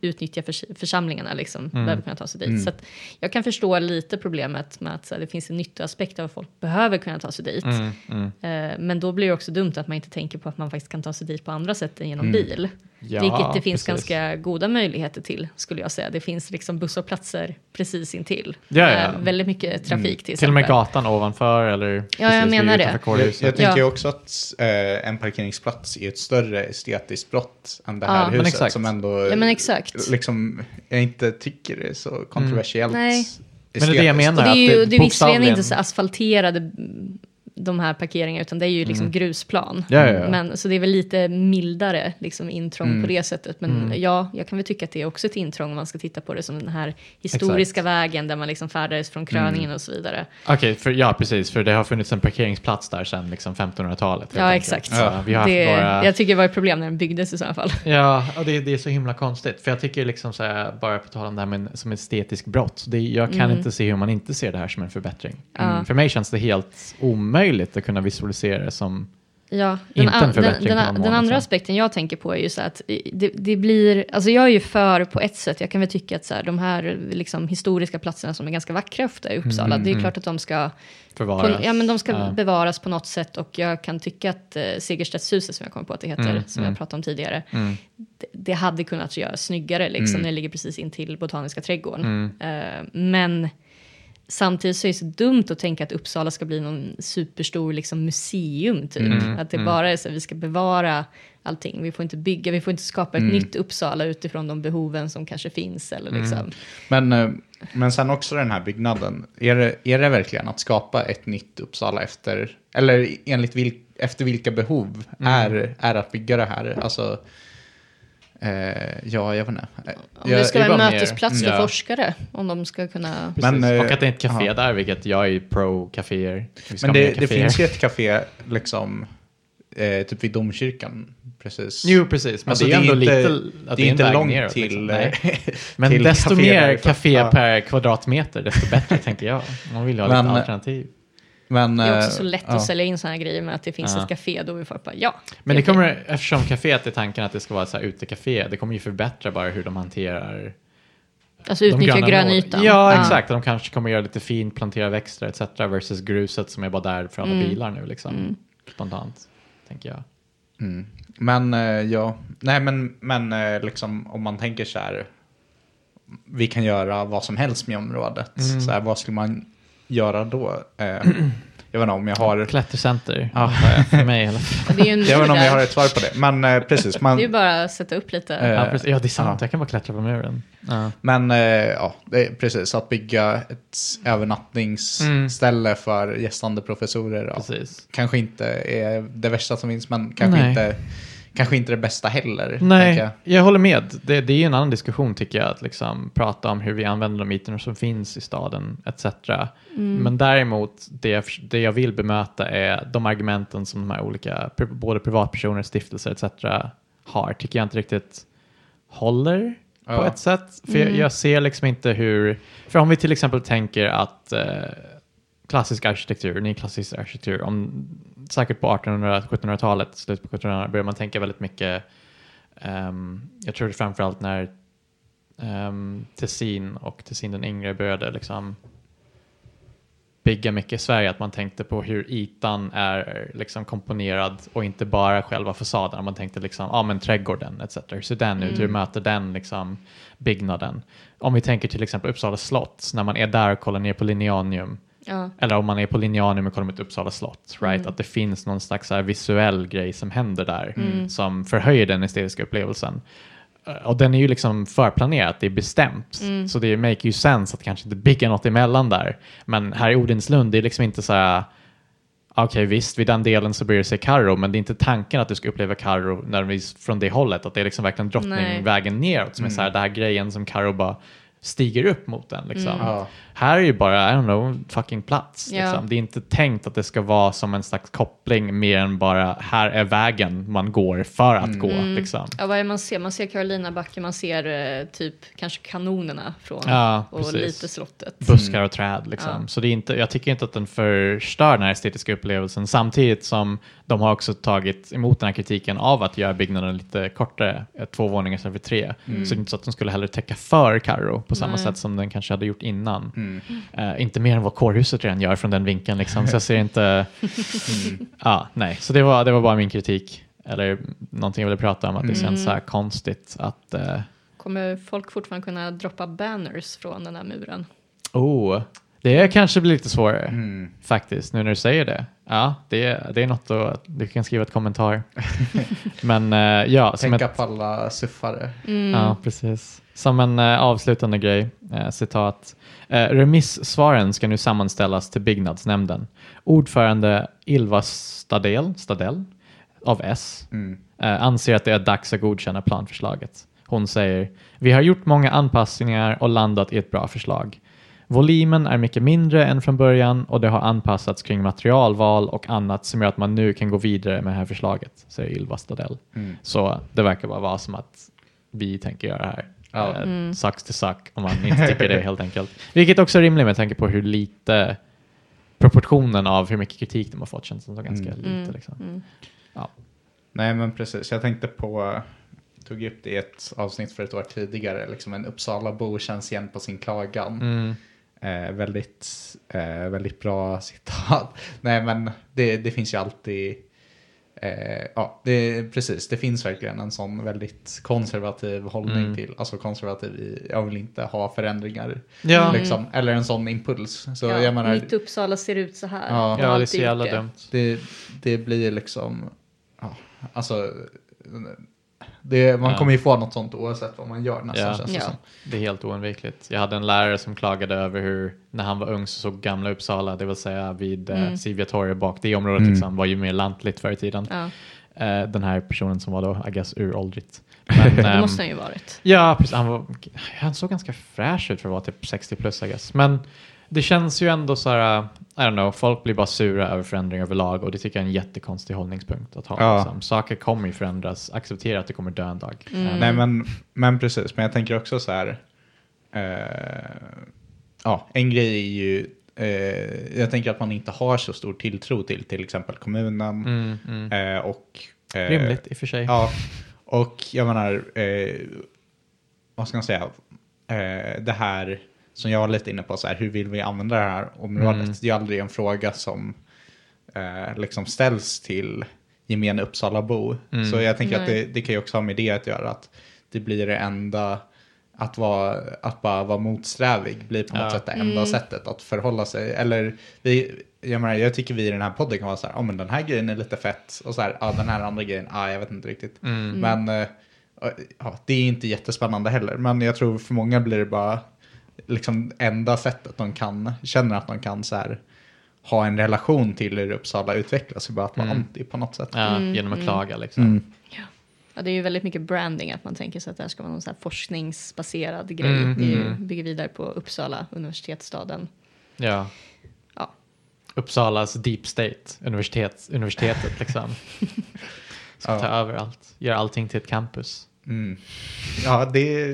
utnyttja förs församlingarna, liksom,
Mm.
behöver kunna ta sig dit.
Mm.
Så att jag kan förstå lite problemet med att så här, det finns en nyttoaspekt av att folk behöver kunna ta sig dit.
Mm, mm.
Eh, Men då blir det också dumt att man inte tänker på att man faktiskt kan ta sig dit på andra sätt än genom
Mm.
bil.
Ja,
Vilket det finns
precis.
ganska goda möjligheter till, skulle jag säga. Det finns liksom busshållplatser precis intill.
Ja, ja.
Eh, Väldigt mycket trafik till
Till och med
exempel.
gatan ovanför eller
jag
precis
menar det.
jag, jag tänker
Ja.
också att eh, en parkeringsplats är ett större estetiskt brott än det
Ja.
här
Men
huset.
exakt.
Som ändå
Ja, men exakt.
liksom, jag inte tycker det är så kontroversiellt.
Nej.
Men det är det jag menar.
Och det är ju
att
det är visserligen inte så asfalterade mm, de här parkeringarna, utan det är ju liksom grusplan.
Mm. Ja, ja, ja.
Men, så det är väl lite mildare liksom, intrång
Mm.
på det sättet. Men
Mm.
ja, jag kan väl tycka att det är också ett intrång om man ska titta på det som den här historiska
Exakt.
vägen där man liksom färdades från kröningen och så vidare.
Okej, för, ja precis, för det har funnits en parkeringsplats där sedan liksom 1500-talet. helt
Ja,
enkelt.
exakt.
Så vi har
det,
våra...
Jag tycker det var ett problem när den byggdes i sådana fall.
Ja, och det, det är så himla konstigt. För jag tycker liksom så här, bara på tal om det här med som estetisk brott. Det, jag kan
Mm.
inte se hur man inte ser det här som en förbättring.
Ja.
För mig känns det helt omöjligt att kunna visualisera det som...
Ja, den, an- den,
förbättring
den, den
månad
andra aspekten jag tänker på är ju så att det, det blir, alltså jag är ju för på ett sätt, jag kan väl tycka att så här, de här liksom historiska platserna som är ganska vackra ofta i Uppsala,
Mm,
det är
mm.
klart att de ska, på, ja, men de ska
Ja.
bevaras på något sätt och jag kan tycka att eh, Segerstedtshuset som jag kommer på att det heter,
Mm,
som
mm.
jag pratade om tidigare,
Mm,
det, det hade kunnat göras snyggare liksom,
Mm.
när det ligger precis intill Botaniska trädgården.
mm,
Eh, men samtidigt så är det så dumt att tänka att Uppsala ska bli någon superstor liksom, museum. Typ.
Mm,
Att det
mm.
bara är så att vi ska bevara allting. Vi får inte bygga, vi får inte skapa ett
Mm.
nytt Uppsala utifrån de behoven som kanske finns. Eller
Mm.
liksom.
Men, eh, men sen också den här byggnaden. Är det, är det verkligen att skapa ett nytt Uppsala efter, eller enligt vil, efter vilka behov
Mm.
är, är att bygga det här? Alltså, ja, jag vet inte.
Om
Jag-
det ska vara en
bara mer-
mötesplats för
ja.
forskare, om de ska kunna...
Men, eh,
och att det är ett café
ja.
där, vilket jag är pro-caféer.
Men det, det finns ju ett café liksom, eh, typ vid domkyrkan. Precis.
Jo, precis. Men
Alltså,
det är
är
ändå
inte-
lite...
det är inte långt
neråt,
till,
liksom.
eh,
Nej. Men
till
desto mer café per kvadratmeter, desto bättre tänker jag. Man vill ju ha
Men,
lite
eh,
alternativ.
Men,
Det är också
eh,
så lätt
ja.
att sälja in sådana här grejer med att det finns
Ja.
ett café, då vill folk bara ja.
Men det kommer, eftersom caféet är tanken att det ska vara ett utekafé, det kommer ju förbättra bara hur de hanterar
Alltså utnyttja
gröna
grön
mål.
ytan.
Ja, exakt. De kanske kommer göra lite fint, plantera växter etc. versus gruset som är bara där för alla
Mm.
bilar nu liksom.
Mm.
Spontant, tänker jag.
Mm. Men eh, ja, nej men, men eh, liksom om man tänker så här, vi kan göra vad som helst med området.
Mm.
Så här, vad skulle man göra då? Eh, jag vet inte om jag har,
Klättercenter,
Ja.
för mig i alla fall.
Det är ju en
jag vet inte om jag har ett svar på det. Men eh, precis, man,
Det är ju bara att sätta upp lite.
Eh,
Ja, precis. ja, det är sant.
ja.
Jag kan bara klättra på muren. Ja.
men eh, ja, det är precis att bygga ett övernattningsställe för gästande professorer. Ja.
Precis.
Kanske inte är det värsta som finns, men kanske
Nej.
inte, kanske inte det bästa heller.
Nej,
jag.
jag. håller med. Det, det är ju en annan diskussion tycker jag, att liksom prata om hur vi använder de ytorna som finns i staden etc. Men däremot, det jag, det jag vill bemöta är de argumenten som de här olika, både privatpersoner, stiftelser etc. har, tycker jag inte riktigt håller på
Ja.
ett sätt. För jag, jag ser liksom inte hur, för om vi till exempel tänker att eh, klassisk arkitektur, nyklassisk arkitektur, om, säkert på 1800-1700-talet, slutet på 1700-talet, börjar man tänka väldigt mycket, ehm, jag tror det framförallt när um, Tessin och Tessin den yngre började liksom bygga mycket i Sverige, att man tänkte på hur ytan är liksom komponerad och inte bara själva fasaden. Man tänkte liksom, ja ah, men trädgården etc. Hur ser den ut? Hur möter den liksom byggnaden? Om vi tänker till exempel Uppsala slott, när man är där och kollar ner på Linnéanium,
Ja.
eller om man är på Linnéanium och kollar mot Uppsala slott, right? Att det finns någon slags så här visuell grej som händer där som förhöjer den estetiska upplevelsen. Eh, Och den är ju liksom förplanerat, det är bestämt. Så det make ju sense att kanske inte bygga något emellan där. Men här i Odinslund, det är liksom inte så här Okej visst, vid den delen så blir det sig Karro, men det är inte tanken att du ska uppleva Karro nödvändigtvis från det hållet, att det är liksom verkligen drottningvägen neråt som är så här, den här grejen som Karro bara stiger upp mot den. Liksom.
Ja.
Här är ju bara, I don't know, fucking plats.
Ja.
Liksom. Det är inte tänkt att det ska vara som en slags koppling mer än bara, här är vägen man går för att gå. Liksom.
Ja, vad är man ser? Man ser Carolina backen, man ser eh, typ kanske kanonerna från
Ja,
och
precis.
lite slottet.
buskar och träd. Liksom.
Ja.
Så det är inte, jag tycker inte att den förstör den här estetiska upplevelsen samtidigt som de har också tagit emot den här kritiken av att göra byggnaden lite kortare, eh, två våningar istället för tre. Så det är inte så att de skulle heller täcka för Karo på samma
Nej.
sätt som den kanske hade gjort innan. Eh, inte mer än vad kårhuset redan gör från den vinkeln. Liksom. Så jag ser inte... Ja, nej, så det var, det var bara min kritik. Eller någonting jag ville prata om, att det känns så här konstigt att... eh,
Kommer folk fortfarande kunna droppa banners från den här muren?
Oh, det kanske blir lite svårare
Mm.
faktiskt, nu när du säger det. Ja, det, det är något att, du kan skriva ett kommentar. Men eh, ja, som
Tänka
ett,
på alla suffare.
ja, precis. Som en eh, avslutande grej, eh, citat. Eh, remissvaren ska nu sammanställas till byggnadsnämnden. Ordförande Ylva Stadel, Stadell av S
Mm.
eh, anser att det är dags att godkänna planförslaget. Hon säger, vi har gjort många anpassningar och landat i ett bra förslag. Volymen är mycket mindre än från början och det har anpassats kring materialval och annat som gör att man nu kan gå vidare med det här förslaget, säger Ylva Stadell.
Mm.
Så det verkar bara vara som att vi tänker göra det här.
Ja.
Eh, Sucks till suck om man inte tycker det helt enkelt. Vilket också är rimligt med tanke på hur lite proportionen av hur mycket kritik de har fått känns som så ganska
Mm.
lite. Liksom. Ja.
Nej men precis, jag tänkte på, tog upp det i ett avsnitt för ett år tidigare, liksom en Uppsalabo känns igen på sin klagan.
Mm.
Eh, väldigt, eh, väldigt bra citat. Nej men det, det finns ju alltid, eh, ja det, precis, det finns verkligen en sån väldigt konservativ hållning
Mm.
till, alltså konservativ i, jag vill inte ha förändringar.
Ja.
Liksom, eller en sån impuls. Så
ja,
jag menar,
Mitt Uppsala ser ut så här.
Ja.
Ja, det är så jävla
det.
dumt.
det, det blir liksom, ja, alltså, det, man
Ja.
kommer ju få något sånt oavsett vad man gör nästan
Ja.
känns det
Ja.
som.
Det är helt oundvikligt. Jag hade en lärare som klagade över hur när han var ung så såg gamla Uppsala, det vill säga vid mm.
Mm.
Sivia torg bak, det området
Mm.
liksom, var ju mer lantligt förr i tiden.
Ja,
Eh, den här personen som var då, I guess, uråldrigt. Men,
det
ehm,
måste han ju varit.
Ja, precis. Han, var, han såg ganska fräsch ut för att vara typ 60 plus, I guess. Men det känns ju ändå så här, uh, I don't know, folk blir bara sura över förändring överlag och det tycker jag är en jättekonstig hållningspunkt att ha.
Ja.
Liksom. Saker kommer ju förändras, acceptera att det kommer dö en dag.
Mm.
Eh,
Nej men, men precis, men jag tänker också så här, eh, ja, en grej är ju, eh, jag tänker att man inte har så stor tilltro till till exempel kommunen
Mm, mm.
eh, och eh,
Rimligt i och för sig.
Ja, och jag menar, eh, vad ska man säga, eh, det här som jag var lite inne på, så här, hur vill vi använda det här området?
Mm.
Det är aldrig en fråga som eh, liksom ställs till gemene Uppsalabo.
Mm.
Så jag tänker att
Nej.
det, det kan ju också ha med det att göra, att det blir det enda, att, vara, att bara vara motsträvig blir på något
Ja.
sätt det enda sättet att förhålla sig. Eller vi, jag, menar, jag tycker vi i den här podden kan vara så här, ja men den här grejen är lite fett och så här, ja den här andra grejen, ja jag vet inte riktigt.
Mm.
Men eh, ja, det är inte jättespännande heller. Men jag tror för många blir det bara liksom enda sättet de kan, känner att de kan så här, ha en relation till hur Uppsala utvecklas, är bara att vara
Mm.
anti på något sätt.
Ja,
Mm,
genom att
mm.
klaga liksom.
Mm.
Ja, det är ju väldigt mycket branding, att man tänker sig att det här ska vara någon så här forskningsbaserad grej.
Mm,
det ju,
mm.
bygger vidare på Uppsala, universitetsstaden.
Ja.
Ja.
Uppsalas deep state, universitet, universitetet liksom. Ska
Ja.
ta över allt, göra allting till ett campus.
Mm. Ja, det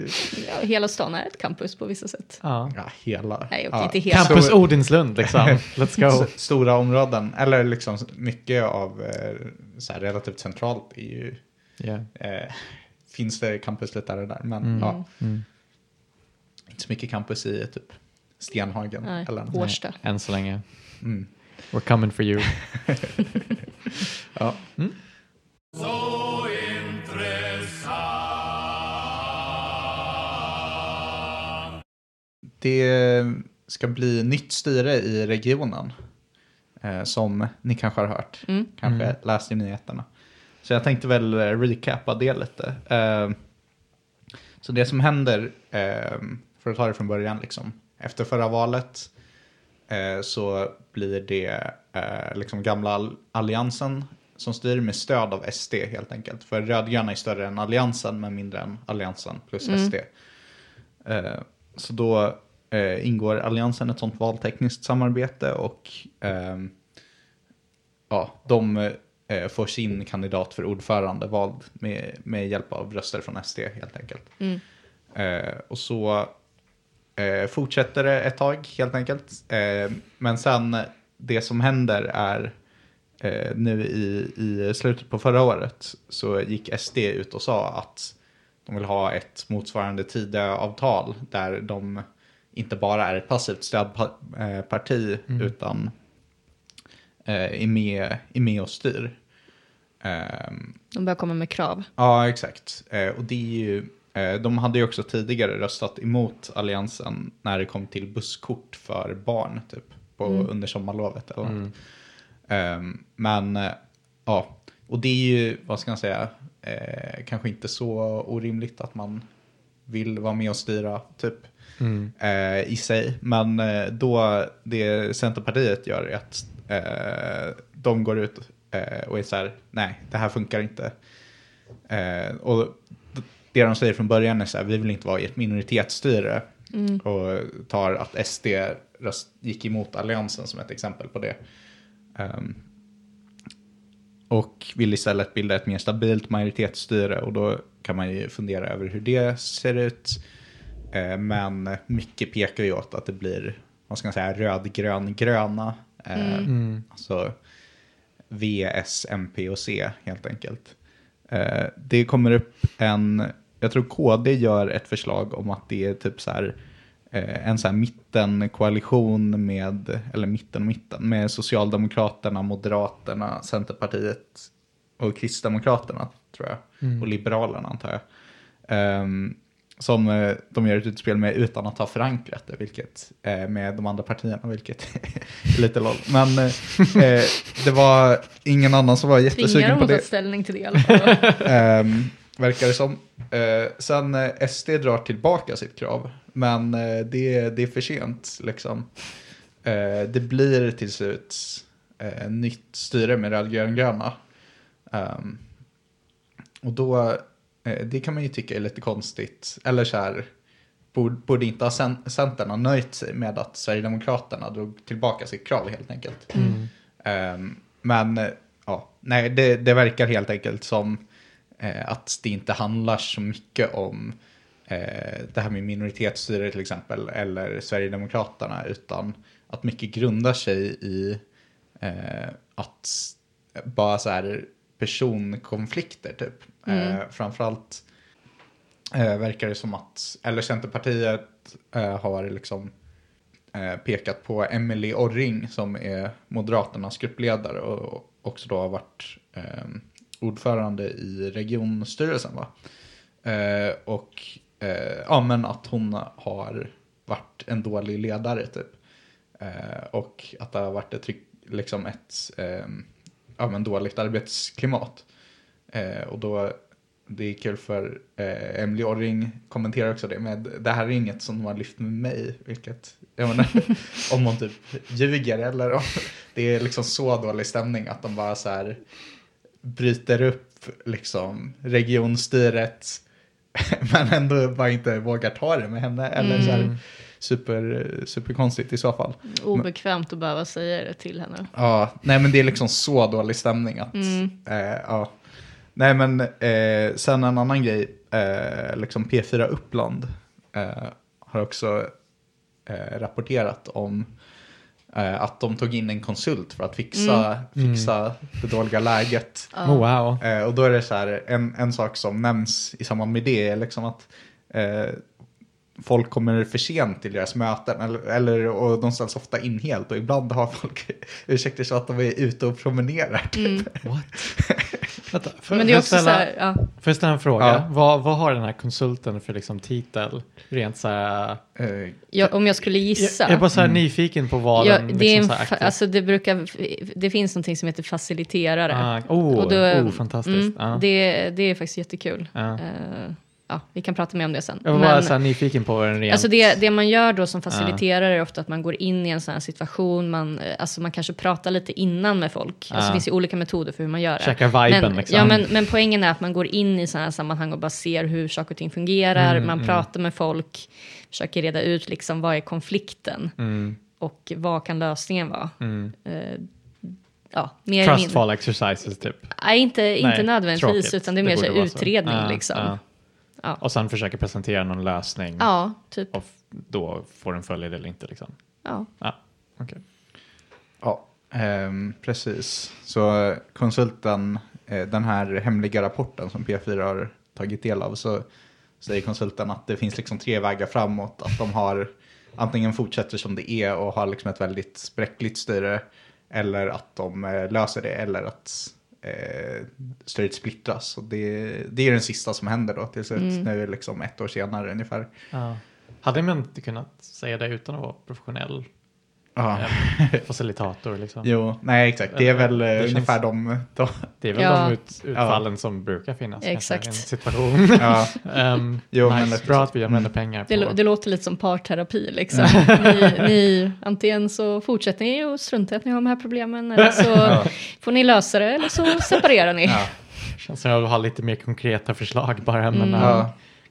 Ja, hela stan är ett campus på vissa sätt.
Ja.
ja, hela.
Nej,
ja.
inte hela.
Campus
Stor-
Odinslund liksom. Let's go.
S- Stora områden, eller liksom mycket av eh, så här, relativt centralt är ju,
Yeah.
eh, finns det campus lite här och där, men
Mm.
ja,
Mm.
inte så mycket campus i typ Stenhagen.
Nej,
eller något.
Årsta.
Än så länge.
Mm.
We're coming for you.
Ja.
Så
Det ska bli nytt styre i regionen. Eh, som ni kanske har hört.
Mm.
Kanske
Mm.
läst i nyheterna. Så jag tänkte väl eh, recappa det lite. Eh, så det som händer, eh, för att ta det från början, liksom, efter förra valet eh, så blir det eh, liksom gamla all- alliansen som styr med stöd av SD helt enkelt. För rödgröna är större än alliansen men mindre än alliansen plus
Mm.
SD. Eh, så då eh, ingår alliansen ett sånt valtekniskt samarbete och ehm, ja, de eh, får sin kandidat för ordförande vald med, med hjälp av röster från SD helt enkelt.
Mm.
Eh, och så eh, fortsätter det ett tag helt enkelt. Eh, men sen det som händer är eh, nu i, i slutet på förra året så gick SD ut och sa att de vill ha ett motsvarande Tidöavtal där de inte bara är ett passivt stödparti utan eh, är, med, är med och styr. Ehm,
De börjar komma med krav.
Ja, exakt. Eh, och det är ju, eh, de hade ju också tidigare röstat emot alliansen när det kom till busskort för barn, typ, på, under sommarlovet. Eller något. Ehm, men, eh, ja, och det är ju, vad ska man säga, eh, kanske inte så orimligt att man vill vara med och styra, typ,
Mm.
eh, i sig. Men eh, då det Centerpartiet gör är att eh, de går ut eh, och är så här, nej, det här funkar inte. Eh, och det de säger från början är så här, vi vill inte vara i ett minoritetsstyre. Och tar att SD röst, gick emot alliansen som ett exempel på det. Ehm, och vill istället bilda ett mer stabilt majoritetsstyre och då kan man ju fundera över hur det ser ut. Eh, men mycket pekar ju åt att det blir, vad ska man säga, röd-grön-gröna. Eh,
Mm.
Alltså V, S, MP och C helt enkelt. Eh, det kommer upp en, jag tror KD gör ett förslag om att det är typ så här eh, en så här mittenkoalition med, eller mitten och mitten, med Socialdemokraterna, Moderaterna, Centerpartiet och Kristdemokraterna tror jag. Och Liberalerna antar jag. Ehm, som eh, de gör ett utspel med utan att ha förankrat det, vilket eh, med de andra partierna, vilket är lite loll. Men eh, eh, det var ingen annan som var
Tvingar
jättesugen
dem
på
att ta
det.
ställning till det i alla fall.
Ehm, verkar det som. Eh, sen eh, SD drar tillbaka sitt krav, men eh, det, det är för sent. Liksom. Eh, det blir till slut eh, nytt styre med rödgrön-gröna. Ehm, och då, eh, det kan man ju tycka är lite konstigt. Eller så här, borde, borde inte ha cen- Centern ha nöjt sig med att Sverigedemokraterna drog tillbaka sitt krav helt enkelt. Ehm, men eh, ja, nej, det, det verkar helt enkelt som eh, att det inte handlar så mycket om eh, det här med minoritetsstyre till exempel, eller Sverigedemokraterna, utan att mycket grundar sig i eh, att bara så här personkonflikter typ. Mm. Eh, framförallt eh, verkar det som att, eller Centerpartiet eh, har liksom eh, pekat på Emily Orring som är Moderaternas gruppledare och också då har varit eh, ordförande i regionstyrelsen. Va? Eh, och eh, ja, men att hon har varit en dålig ledare typ. Eh, och att det har varit ett, liksom ett eh, ja, men dåligt arbetsklimat. Eh, och då, det är kul för eh, Emily Orring kommenterar också det med det här är inget som de har lyft med mig, vilket jag menar, om hon typ ljuger eller om det är liksom så dålig stämning att de bara så här bryter upp liksom regionstyret men ändå bara inte vågar ta det med henne. Eller så här, super, superkonstigt i så fall.
Obekvämt att behöva säga det till henne.
Ja, nej men det är liksom så dålig stämning att, eh, ja. Nej men eh, sen en annan grej, eh, liksom P4 Uppland eh, har också eh, rapporterat om eh, att de tog in en konsult för att fixa, fixa det dåliga läget.
Oh, wow.
Eh, och då är det så här, en, en sak som nämns i samband med det är liksom att folk kommer för sent till deras möten eller, eller, och de ställs ofta in helt och ibland har folk ursäkter så att de är ute och promenerar. Typ.
Vänta, får,
Men det är
får jag
också så
ställa,
här, ja.
får jag ställa en fråga?
Ja.
Vad, vad har den här konsulten för liksom titel? Rent så här...
Jag, om jag skulle gissa.
Jag, jag är bara så här nyfiken på vad
Ja,
den
det, är
liksom så här
alltså det, brukar, det finns någonting som heter faciliterare.
Ah, oh,
Och då-
oh, fantastiskt.
Mm,
ja.
det, det är faktiskt jättekul.
Ja.
Eh, ja, vi kan prata mer om det sen.
jag var bara så nyfiken på den.
Alltså det, det man gör då som faciliterare är ofta att man går in i en sån här situation, man, eh, alltså man kanske pratar lite innan med folk. Alltså det finns ju olika metoder för hur man gör det.
Checkar viben,
men,
liksom.
Ja, men, men poängen är att man går in i sådana här sammanhang och bara ser hur saker och ting fungerar,
Mm,
man pratar med folk, försöker reda ut liksom vad är konflikten
Mm,
och vad kan lösningen vara.
mm.
Eh, ja, mer mindre.
Trustfall exercises typ.
Nej, inte, inte
Nej,
nödvändigtvis,
tråkigt.
utan det är mer så
vara så.
utredning
Ja,
liksom.
ja.
Ja.
Och sen försöker presentera någon lösning.
Ja, typ.
Och då får den följa det eller inte liksom.
Ja.
Ja, okej.
Ja, ehm, precis. Så konsulten, eh, den här hemliga rapporten som P4 har tagit del av, så säger konsulten att det finns liksom tre vägar framåt. Att de har antingen fortsätter som det är och har liksom ett väldigt spräckligt styre, eller att de eh, löser det, eller att eh, styret splittras. Och det, det är den sista som händer då till slut, nu liksom ett år senare ungefär.
Ja. Hade man inte kunnat säga det utan att vara professionell
Ja.
eh, facilitator liksom?
Jo, nej exakt. Det är väl
Det
eh,
känns-
ungefär de, de
Det är väl
Ja.
de ut, utfallen som brukar finnas
Exakt.
en situation.
ja.
um,
Jo, men
nice,
det-
bra att vi använder pengar
Det,
på...
lå- det låter lite som parterapi liksom. ni, ni, antingen så fortsätter ni och struntar att ni har de här problemen eller så får ni lösa det eller så separerar ni.
Ja.
Känns som att ha lite mer konkreta förslag bara, men
Mm.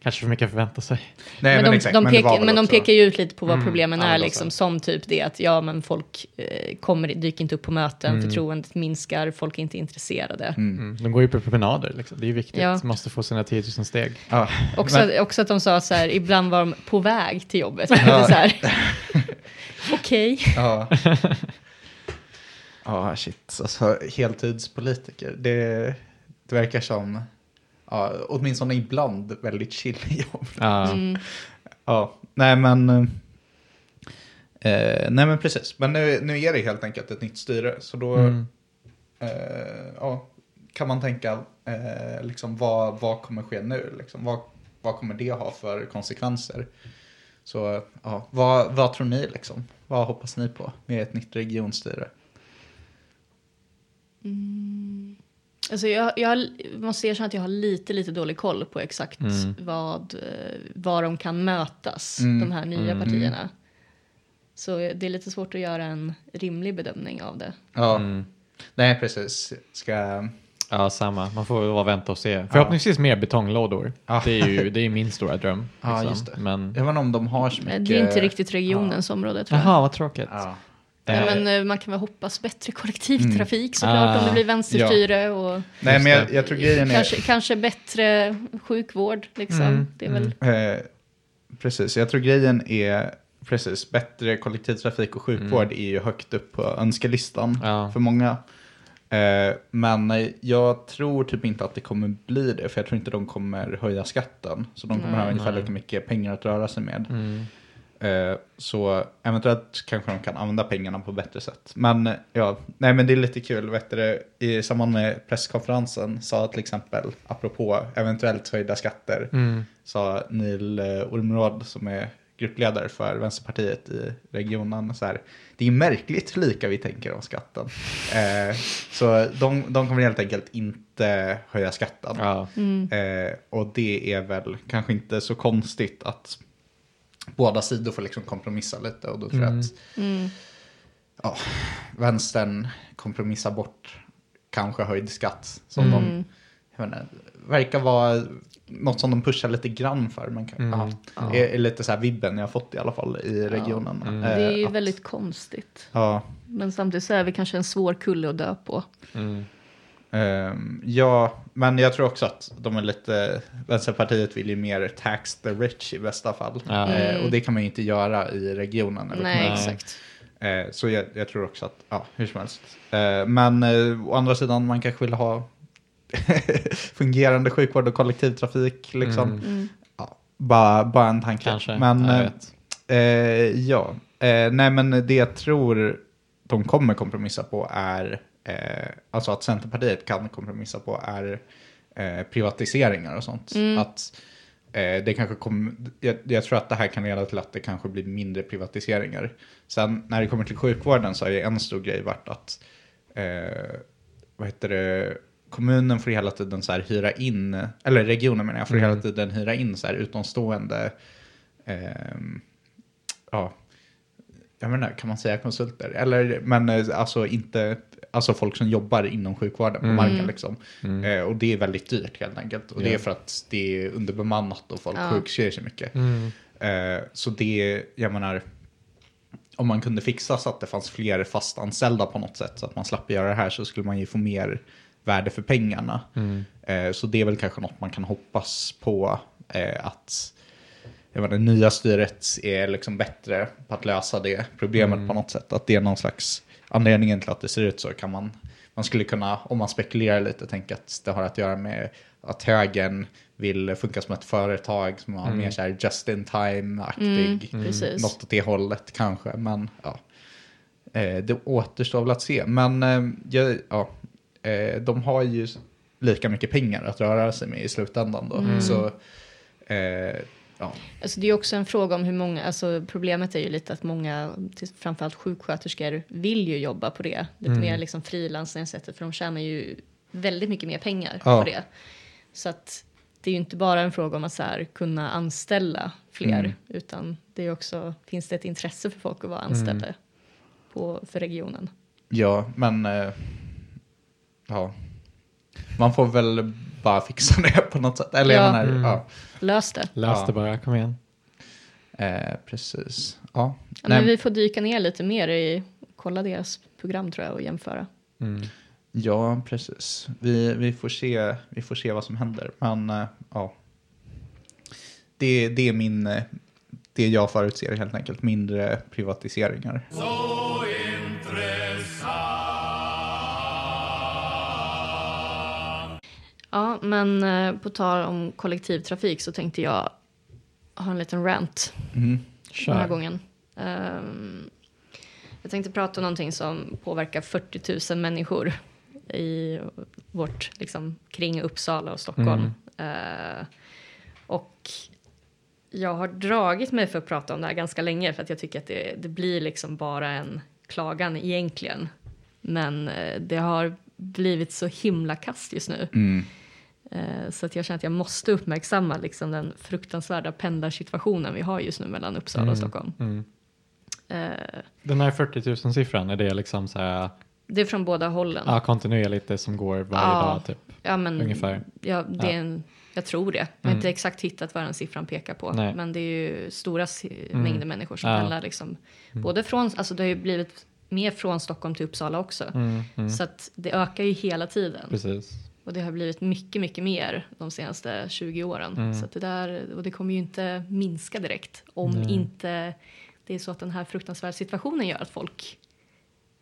Kanske för mycket förvänta sig.
Nej,
men,
men,
de,
exakt.
de,
men
pekar,
väl
men de pekar ju ut lite på vad
Mm,
problemen är,
men
liksom, som typ det att ja, men folk eh, kommer, dyker inte upp på möten,
Mm.
förtroendet minskar, folk är inte intresserade.
Mm. De går ju på promenader, liksom. det är ju viktigt.
Ja.
Måste få sina 10 000 steg.
Ja.
Också, också att de sa så här, ibland var de på väg till jobbet. Ja. Okej.
Ja. Ja, shit. Alltså, heltidspolitiker. Det, det verkar som, ja, åtminstone ibland, väldigt chill jobb.
Ja.
Mm.
Ja, nej men... Eh, nej men precis. Men nu, nu är det helt enkelt ett nytt styre. Så då
Mm.
eh, ja, kan man tänka, eh, liksom, vad, vad kommer ske nu? Liksom, vad, vad kommer det ha för konsekvenser? Så ja, vad, vad tror ni liksom? Vad hoppas ni på med ett nytt regionstyre?
Alltså jag, jag måste erkänna att jag har lite, lite dålig koll på exakt
Mm.
vad, eh, var de kan mötas,
Mm.
de här nya
Mm.
partierna. Så det är lite svårt att göra en rimlig bedömning av det.
Ja,
Mm.
nej precis. Ska,
ja, samma. Man får väl vänta och se. Förhoppningsvis mer betonglådor.
Ja.
Det är ju det är min stora dröm.
Ja,
liksom.
just det.
Men...
jag vet inte om de har så mycket...
Det är inte riktigt regionens område tror jag.
Jaha, vad tråkigt.
Ja.
Nej,
Eh,
men eh, man kan väl hoppas bättre kollektivtrafik såklart
Ah.
om det blir vänsterstyre och
Nej, men jag, jag tror grejen är...
kanske, kanske bättre sjukvård. Liksom.
Mm,
Det är väl,
Eh, precis, jag tror grejen är precis bättre kollektivtrafik och sjukvård är ju högt upp på önskelistan
Mm. Ja.
för många. Eh, men jag tror typ inte att det kommer bli det, för jag tror inte de kommer höja skatten. Så de kommer
Nej.
ha ungefär
Nej.
lika mycket pengar att röra sig med.
Mm.
Eh, så eventuellt kanske de kan använda pengarna på bättre sätt. Men ja, nej men det är lite kul. Vet du, I samband med presskonferensen sa till exempel, apropå eventuellt höjda skatter,
Mm.
sa Neil eh, Ormrod som är gruppledare för Vänsterpartiet i regionen. Så här, det är märkligt hur lika vi tänker om skatten. Eh, så de, de kommer helt enkelt inte höja skatten.
Ja.
Eh, och det är väl kanske inte så konstigt att båda sidor får liksom kompromissa lite. Och då tror jag
Mm.
att
mm,
ja, vänstern kompromissar bort kanske höjd skatt som
Mm.
de inte, verkar vara något som de pushar lite grann för. Man kan,
Mm.
ja, är, är lite så här vibben jag har fått i alla fall i regionen.
Mm.
Eh,
Det är ju
att-
väldigt konstigt.
Ja,
Men samtidigt så är vi kanske en svår kulle att dö på.
Mm.
Ehm, ja, men jag tror också att de är lite, Vänsterpartiet vill ju mer tax the rich i bästa fall.
Ja.
Eh, och det kan man ju inte göra i regionen. eller
Nej, exakt.
Eh, så jag, jag tror också att, ja, hur som helst. Eh, men eh, å andra sidan, man kanske vill ha fungerande sjukvård och kollektivtrafik. Liksom.
Mm.
Ja, bara, bara en tanke.
Kanske.
Men
jag
eh, eh, ja, nej men det jag tror de kommer kompromissa på är, eh, alltså att Centerpartiet kan kompromissa på är eh, privatiseringar och sånt. Att eh, det kanske kommer, jag, jag tror att det här kan leda till att det kanske blir mindre privatiseringar. Sen när det kommer till sjukvården så har ju en stor grej varit att eh, vad heter det, kommunen får hela tiden så här hyra in, eller regionen menar jag, får hela tiden hyra in så här utomstående, ehm, ja, jag menar, kan man säga konsulter? Eller, men eh, alltså inte, alltså folk som jobbar inom sjukvården på marken liksom. Eh, och det är väldigt dyrt helt enkelt. Och det är för att det är underbemannat och folk
Ja.
sjukskriver sig mycket.
Mm.
Eh, så det, jag menar, om man kunde fixa så att det fanns fler fastanställda på något sätt så att man slapp göra det här så skulle man ju få mer värde för pengarna.
Mm.
Eh, så det är väl kanske något man kan hoppas på eh, att menar, det nya styret är liksom bättre på att lösa det problemet på något sätt. Att det är någon slags anledningen till att det ser ut så kan man, man skulle kunna, om man spekulerar lite, tänka att det har att göra med att högern vill funka som ett företag som har mer så här just in time-aktig,
Mm, precis.
något åt det hållet kanske. Men ja, eh, det återstår väl att se. Men eh, ja, ja, eh, de har ju lika mycket pengar att röra sig med i slutändan då. Så eh, ja,
Alltså det är också en fråga om hur många, alltså problemet är ju lite att många, framförallt sjuksköterskor, vill ju jobba på det. Lite mer liksom frilansningssättet för de tjänar ju väldigt mycket mer pengar
Ja.
på det. Så att det är ju inte bara en fråga om att så här, kunna anställa fler,
Mm.
utan det är också, finns det ett intresse för folk att vara anställda på, för regionen?
Ja, men eh, ja. Man får väl bara fixa det på något sätt. Eller jag
Ja.
menar,
Mm.
ja.
Lös det.
Lös
Ja.
det bara, kom igen.
Eh, precis. Ja.
Ja, men vi får dyka ner lite mer i, kolla deras program tror jag och jämföra.
Mm.
ja, precis. Vi, vi, får se, vi får se vad som händer. Men eh, ja. Det, det är min, eh, det jag förutser helt enkelt. Mindre privatiseringar.
Så
Ja, men eh, på tal om kollektivtrafik så tänkte jag ha en liten rant
Mm.
den här
Kör.
gången. Ehm, jag tänkte prata om någonting som påverkar 40 000 människor i vårt, liksom, kring Uppsala och Stockholm. Eh, och jag har dragit mig för att prata om det här ganska länge för att jag tycker att det, det blir liksom bara en klagan egentligen. Men eh, det har blivit så himla kast just nu.
Mm.
Eh, Så att jag känner att jag måste uppmärksamma liksom den fruktansvärda pendlarsituationen vi har just nu mellan Uppsala
Mm.
och Stockholm.
Mm.
Eh,
Den här 40 000 siffran, är det liksom så här,
Det är från båda hållen.
ja, kontinuerligt det som går varje
Ja.
dag typ?
Ja, men,
Ungefär.
Ja, det
Ja.
är en, jag tror det. Jag har
Mm.
inte exakt hittat vad den siffran pekar på.
Nej.
Men det är ju stora
Mm.
mängder människor som
Ja.
pendlar. Liksom. Både från, alltså det har ju blivit mer från Stockholm till Uppsala också.
Mm, mm.
Så att det ökar ju hela tiden.
Precis.
Och det har blivit mycket, mycket mer de senaste 20 åren.
Mm.
Så det där, och det kommer ju inte minska direkt om
Nej.
inte det är så att den här fruktansvärda situationen gör att folk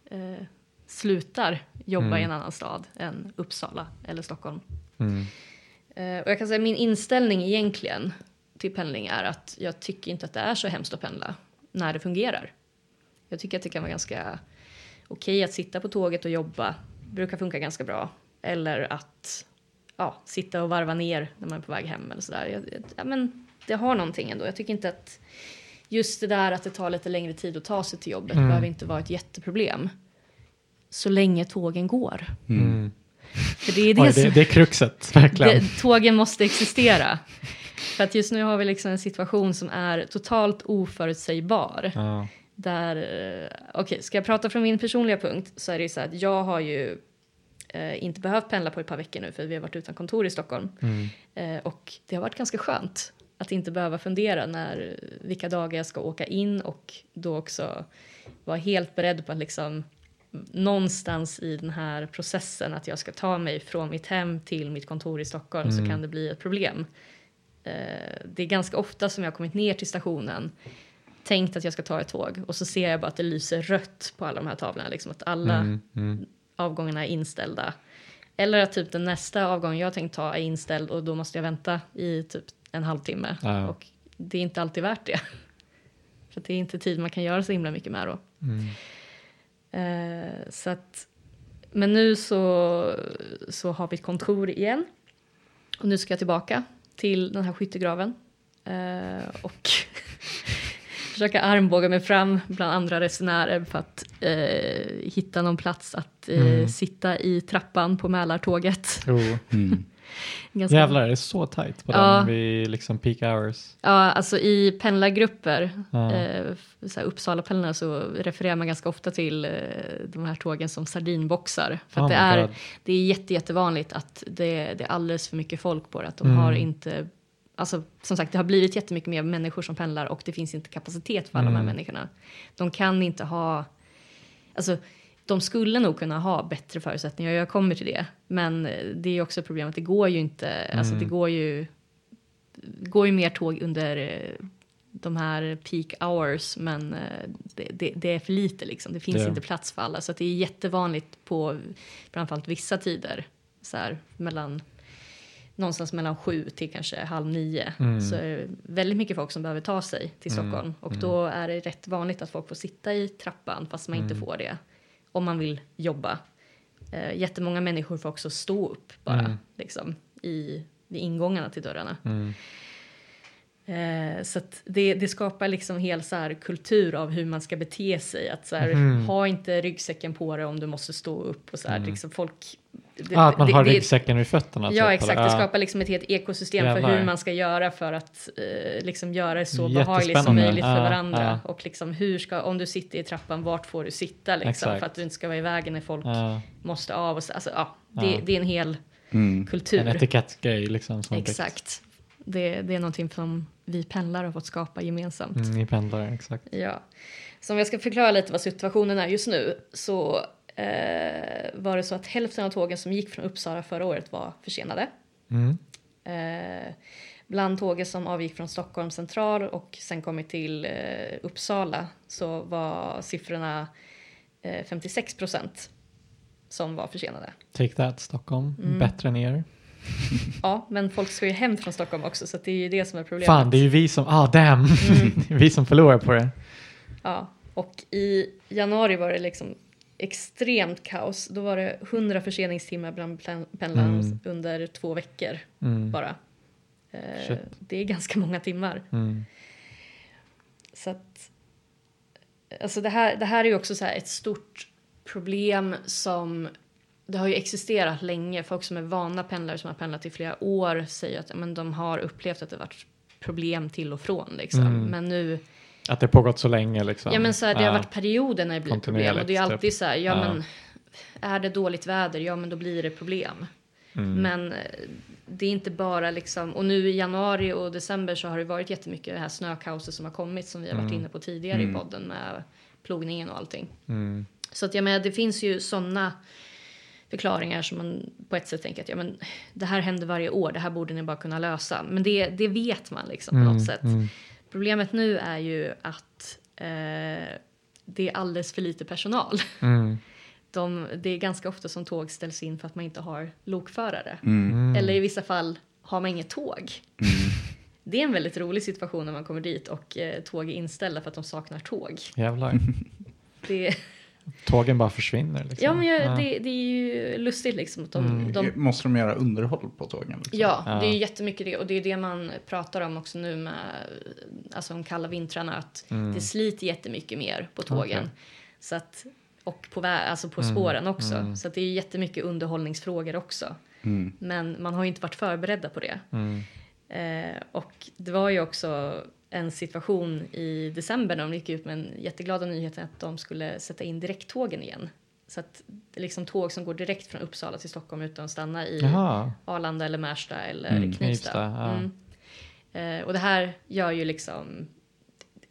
eh, slutar jobba
Mm.
i en annan stad än Uppsala eller Stockholm.
Mm.
Eh, och jag kan säga min inställning egentligen till pendling är att jag tycker inte att det är så hemskt att pendla när det fungerar. Jag tycker att det kan vara ganska okej att sitta på tåget och jobba. brukar funka ganska bra. Eller att ja, sitta och varva ner när man är på väg hem eller sådär. Ja, men det har någonting ändå. Jag tycker inte att just det där att det tar lite längre tid att ta sig till jobbet
Mm.
behöver inte vara ett jätteproblem. Så länge tågen går.
Mm.
För det är det
Oj,
som
det, det är kruxet, verkligen.
det, tågen måste existera. För att just nu har vi liksom en situation som är totalt oförutsägbar.
Ja.
Där, eh, okej, ska jag prata från min personliga punkt så är det ju så att jag har ju eh, inte behövt pendla på ett par veckor nu för vi har varit utan kontor i Stockholm.
Mm.
Eh, och det har varit ganska skönt att inte behöva fundera när, vilka dagar jag ska åka in och då också vara helt beredd på att liksom någonstans i den här processen att jag ska ta mig från mitt hem till mitt kontor i Stockholm så kan det bli ett problem. Eh, det är ganska ofta som jag har kommit ner till stationen tänkt att jag ska ta ett tåg och så ser jag bara att det lyser rött på alla de här tavlorna, liksom att alla
Mm. Mm.
Avgångarna är inställda. Eller att typ den nästa avgång jag tänkt ta är inställd och då måste jag vänta i typ en halvtimme.
Ja.
Och det är inte alltid värt det. För det är inte tid man kan göra så himla mycket med då.
Mm.
Eh, så att, men nu så, så har vi ett kontor igen. Och nu ska jag tillbaka till den här skyttegraven. Eh, och försöka armbåga mig fram bland andra resenärer för att eh, hitta någon plats att eh,
Mm.
sitta i trappan på Mälartåget.
Oh.
Mm.
Ganska
Jävlar, det är så tajt på
Ja.
den vid liksom peak hours.
Ja, alltså i pendlargrupper,
Ja.
eh, Uppsala-pendlarna, så refererar man ganska ofta till eh, de här tågen som sardinboxar. För
Oh
att det är,
God.
det är jätte, jättevanligt att det, det är alldeles för mycket folk på det. Att de
Mm.
har inte, alltså som sagt det har blivit jättemycket mer människor som pendlar och det finns inte kapacitet för alla de
Mm.
här människorna. De kan inte ha, alltså de skulle nog kunna ha bättre förutsättningar, jag kommer till det. Men eh, det är också problemet, det går ju inte, alltså det
Mm.
går ju, det går ju mer tåg under eh, de här peak hours, men eh, det, det, det är för lite liksom. Det finns
Ja.
inte plats för alla, så att det är jättevanligt på framförallt vissa tider, så här mellan någonstans mellan sju till kanske halv nio.
Mm.
Så är det väldigt mycket folk som behöver ta sig till
Mm.
Stockholm och då är det rätt vanligt att folk får sitta i trappan fast man inte
Mm.
får det om man vill jobba. Eh, jättemånga människor får också stå upp bara
Mm.
liksom i vid ingångarna till dörrarna.
Mm.
Eh, så det, det skapar liksom hel så här kultur av hur man ska bete sig. Att så här, ha inte ryggsäcken på dig om du måste stå upp och så här, liksom folk. Det,
Ah, att man
det-
har
det-
ryggsäcken vid fötterna.
Ja
typ,
exakt,
eller?
det
Ja.
skapar liksom ett helt ekosystem för
Jävlar.
hur man ska göra för att eh, liksom göra det så behagligt som möjligt för
Ja,
varandra.
ja.
Och liksom hur ska, om du sitter i trappan, vart får du sitta liksom?
Exakt.
För att du inte ska vara i vägen när folk
Ja.
måste av. Och så, alltså, ja, det,
Ja.
det är en hel
Mm.
kultur.
En etikettgrej liksom. Som
Exakt. Det, det är någonting som vi pendlare har fått skapa gemensamt.
Mm, ni pendlar, exakt.
Ja. Så om jag ska förklara lite vad situationen är just nu så eh, var det så att hälften av tågen som gick från Uppsala förra året var försenade.
Mm.
Eh, bland tågen som avgick från Stockholm central och sen kommit till eh, Uppsala så var siffrorna eh, 56 procent som var försenade.
Take that Stockholm,
Mm.
bättre än er.
Ja, men folk ska ju hem från Stockholm också så det är ju det som är problemet.
Fan, det är ju vi som, ah damn,
Mm.
vi som förlorar på det.
Ja, och i januari var det liksom extremt kaos. Då var det 100 förseningstimmar bland pendlarna
Mm.
under två veckor
Mm.
bara. Eh, det är ganska många timmar.
Mm.
Så att, alltså det, här, det här är ju också så här ett stort problem som det har ju existerat länge. Folk som är vana pendlare som har pendlat i flera år säger att men de har upplevt att det varit problem till och från. Liksom.
Mm.
Men nu
Att det pågått så länge liksom.
Ja men så här, det
Ja.
har varit perioder när det blir problem och det är alltid
typ.
så här, ja,
Ja.
men är det dåligt väder, ja men då blir det problem.
Mm.
Men eh, det är inte bara liksom, och nu i januari och december så har det varit jättemycket det här snökaoset som har kommit som vi har varit
Mm.
inne på tidigare
Mm.
i podden med plogningen och allting.
Mm.
Så att jag menar, det finns ju sådana förklaringar som man på ett sätt tänker att ja, men, det här händer varje år, det här borde ni bara kunna lösa. Men det, det vet man liksom på
Mm.
något sätt. Problemet nu är ju att eh, det är alldeles för lite personal.
Mm.
De, det är ganska ofta som tåg ställs in för att man inte har lokförare.
Mm.
Mm.
Eller i vissa fall har man inget tåg.
Mm.
Det är en väldigt rolig situation när man kommer dit och eh, tåg är inställda för att de saknar tåg.
Jävlar.
Det,
Tågen bara försvinner liksom.
ja, men jag,
Ja.
det, det är ju lustigt liksom. Att de,
Mm.
de,
Måste de göra underhåll på tågen? Liksom?
Ja,
Ja.
det är jättemycket det och det är det man pratar om också nu med alltså de kalla vintrarna att
Mm.
det sliter jättemycket mer på tågen.
Okej.
Så att, och på, vä- alltså på
Mm,
spåren också.
mm.
Så att det är jättemycket underhållningsfrågor också.
Mm.
Men man har ju inte varit förberedda på det.
Mm.
Eh, och det var ju också en situation i december när de gick ut med en jätteglada nyheten att de skulle sätta in direkttågen igen Så att det är liksom tåg som går direkt från Uppsala till Stockholm utan att stanna i
Jaha.
Arlanda eller Märsta eller
Mm.
Knivsta.
Knivsta, ja.
Mm. Eh, och det här gör ju liksom,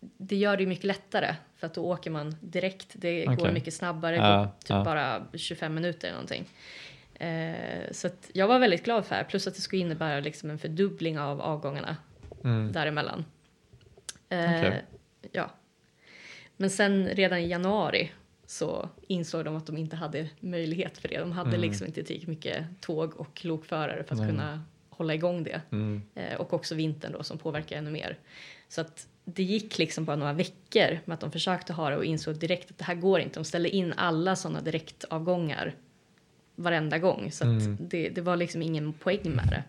det gör det ju mycket lättare för att då åker man direkt. Det går
Okej.
mycket snabbare,
Ja,
går typ
ja.
bara 25 minuter eller någonting. Eh, så att jag var väldigt glad för det här, plus att det skulle innebära liksom en fördubbling av avgångarna
Mm.
däremellan. Eh,
Okej.
Ja. Men sen redan i januari så insåg de att de inte hade möjlighet för det. De hade
Mm.
liksom inte tillräckligt mycket tåg och lokförare för att
Nej.
kunna hålla igång det.
Mm.
Eh, och också vintern då som påverkar ännu mer. Så att det gick liksom bara några veckor med att de försökte ha det och insåg direkt att det här går inte. De ställde in alla sådana direktavgångar varenda gång. Så att
Mm.
det, det var liksom ingen poäng med det.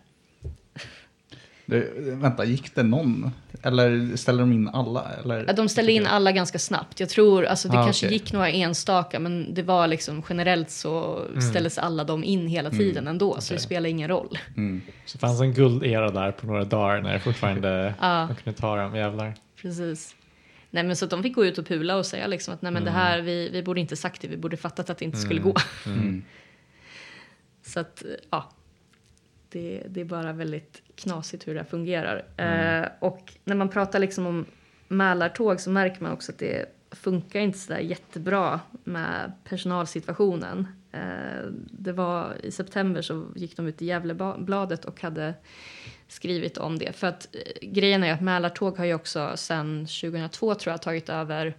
Du, vänta, gick det någon? Eller ställde de in alla? Eller?
Ja, De ställde in alla ganska snabbt. Jag tror, alltså det
Ah,
kanske
okej.
gick några enstaka men det var liksom generellt så ställdes alla de in hela tiden ändå. Så det spelar ingen roll.
Mm.
Så det fanns en guldera där på några dagar när det fortfarande
Ja.
man kunde ta dem, jävlar.
Precis. Nej men så att de fick gå ut och pula och säga liksom att nej men det
Mm.
här, vi, vi borde inte sagt det, vi borde fattat att det inte skulle gå.
Mm.
Så att ja, det, det är bara väldigt knasigt hur det här fungerar.
Mm.
Eh, och när man pratar liksom om Mälartåg så märker man också att det funkar inte så där jättebra med personalsituationen. Eh, det var i september så gick de ut i Gävlebladet och hade skrivit om det. För att eh, grejen är att Mälartåg har ju också sedan 2002 tror jag tagit över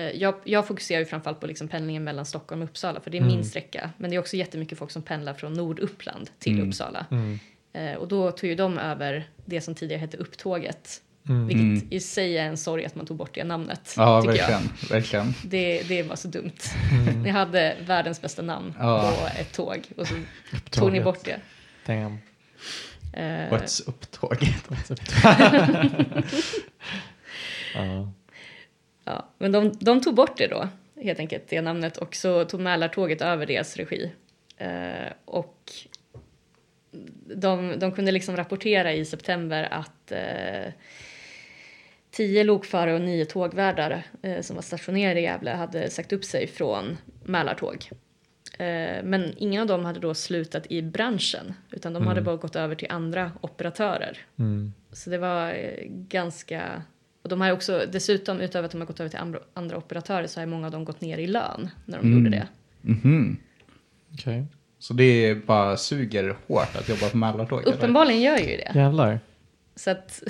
Jag, jag fokuserar ju framförallt på liksom pendlingen mellan Stockholm och Uppsala för det är
Mm.
min sträcka. Men det är också jättemycket folk som pendlar från Norduppland till
Mm.
Uppsala.
Mm.
Eh, och då tog ju de över det som tidigare hette Upptåget.
Mm.
Vilket
Mm.
i sig är en sorg att man tog bort det namnet.
Ja, verkligen. verkligen.
Jag. Det, det var så dumt.
Mm.
Ni hade världens bästa namn
Ja.
på ett tåg och så tog ni bort det.
Damn.
Eh,
What's upptåget?
Ja.
Ja, men de, de tog bort det då, helt enkelt, det namnet. Och så tog Mälartåget över deras regi. Eh, och de, de kunde liksom rapportera i september att eh, tio lokförare och nio tågvärdar eh, som var stationerade i Gävle hade sagt upp sig från Mälartåg. Eh, men ingen av dem hade då slutat i branschen, utan de hade
Mm.
bara gått över till andra operatörer.
Mm.
Så det var eh, ganska... Och de har också, dessutom utöver att de har gått över till andra, andra operatörer så har många av dem gått ner i lön när de
Mm.
gjorde det.
Mhm.
Okej.
Så det bara suger hårt att jobba på Mälartåg? eller?
Uppenbarligen gör ju det.
Jävlar.
Så att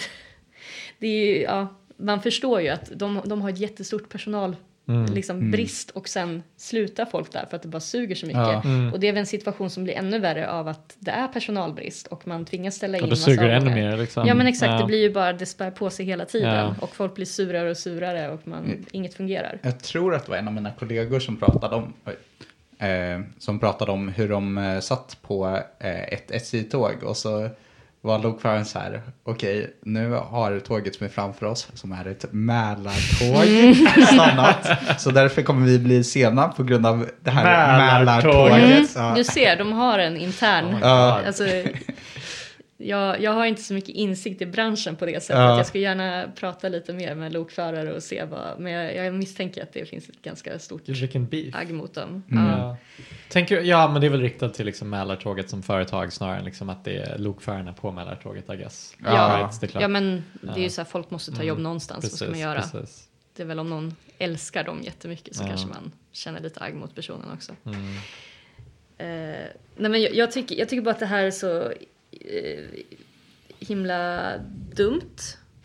det är ju, ja, man förstår ju att de, de har ett jättestort personal
Mm.
liksom
Mm.
brist och sen slutar folk där för att det bara suger så mycket.
Ja.
Mm.
Och det är väl en situation som blir ännu värre av att det är personalbrist och man tvingas ställa in
Och då suger det ännu mer liksom.
Ja men exakt,
Ja.
det blir ju bara, det spär på sig hela tiden
Ja.
och folk blir surare och surare och man,
Mm.
inget fungerar.
Jag tror att det var en av mina kollegor som pratade om, oj, eh, som pratade om hur de eh, satt på eh, ett SJ-tåg och så var lokföraren så här, okej, nu har tåget som är framför oss, som är ett Mälartåg, stannat. Så därför kommer vi bli sena på grund av det här
Mälartåget.
Mälartåget.
Mm,
Ja.
du ser, de har en intern. Alltså, jag, jag har inte så mycket insikt i branschen på det sättet.
Ja.
Jag skulle gärna prata lite mer med lokförare och se vad, men jag, jag misstänker att det finns ett ganska stort agg mot dem.
Mm.
Ja.
Ja. Tänker, ja, men det är väl riktat till liksom Mälartåget som företag snarare än liksom att det är lokförarna på Mälartåget, I guess.
Ja.
Right, det är klart.
ja men det är ju så här, folk måste ta
Mm,
jobb någonstans, vad ska man göra?
Precis.
Det är väl om någon älskar dem jättemycket så
Ja.
kanske man känner lite agg mot personen också.
Mm.
Eh, nej men jag, jag, tycker, jag tycker bara att det här är så himla dumt.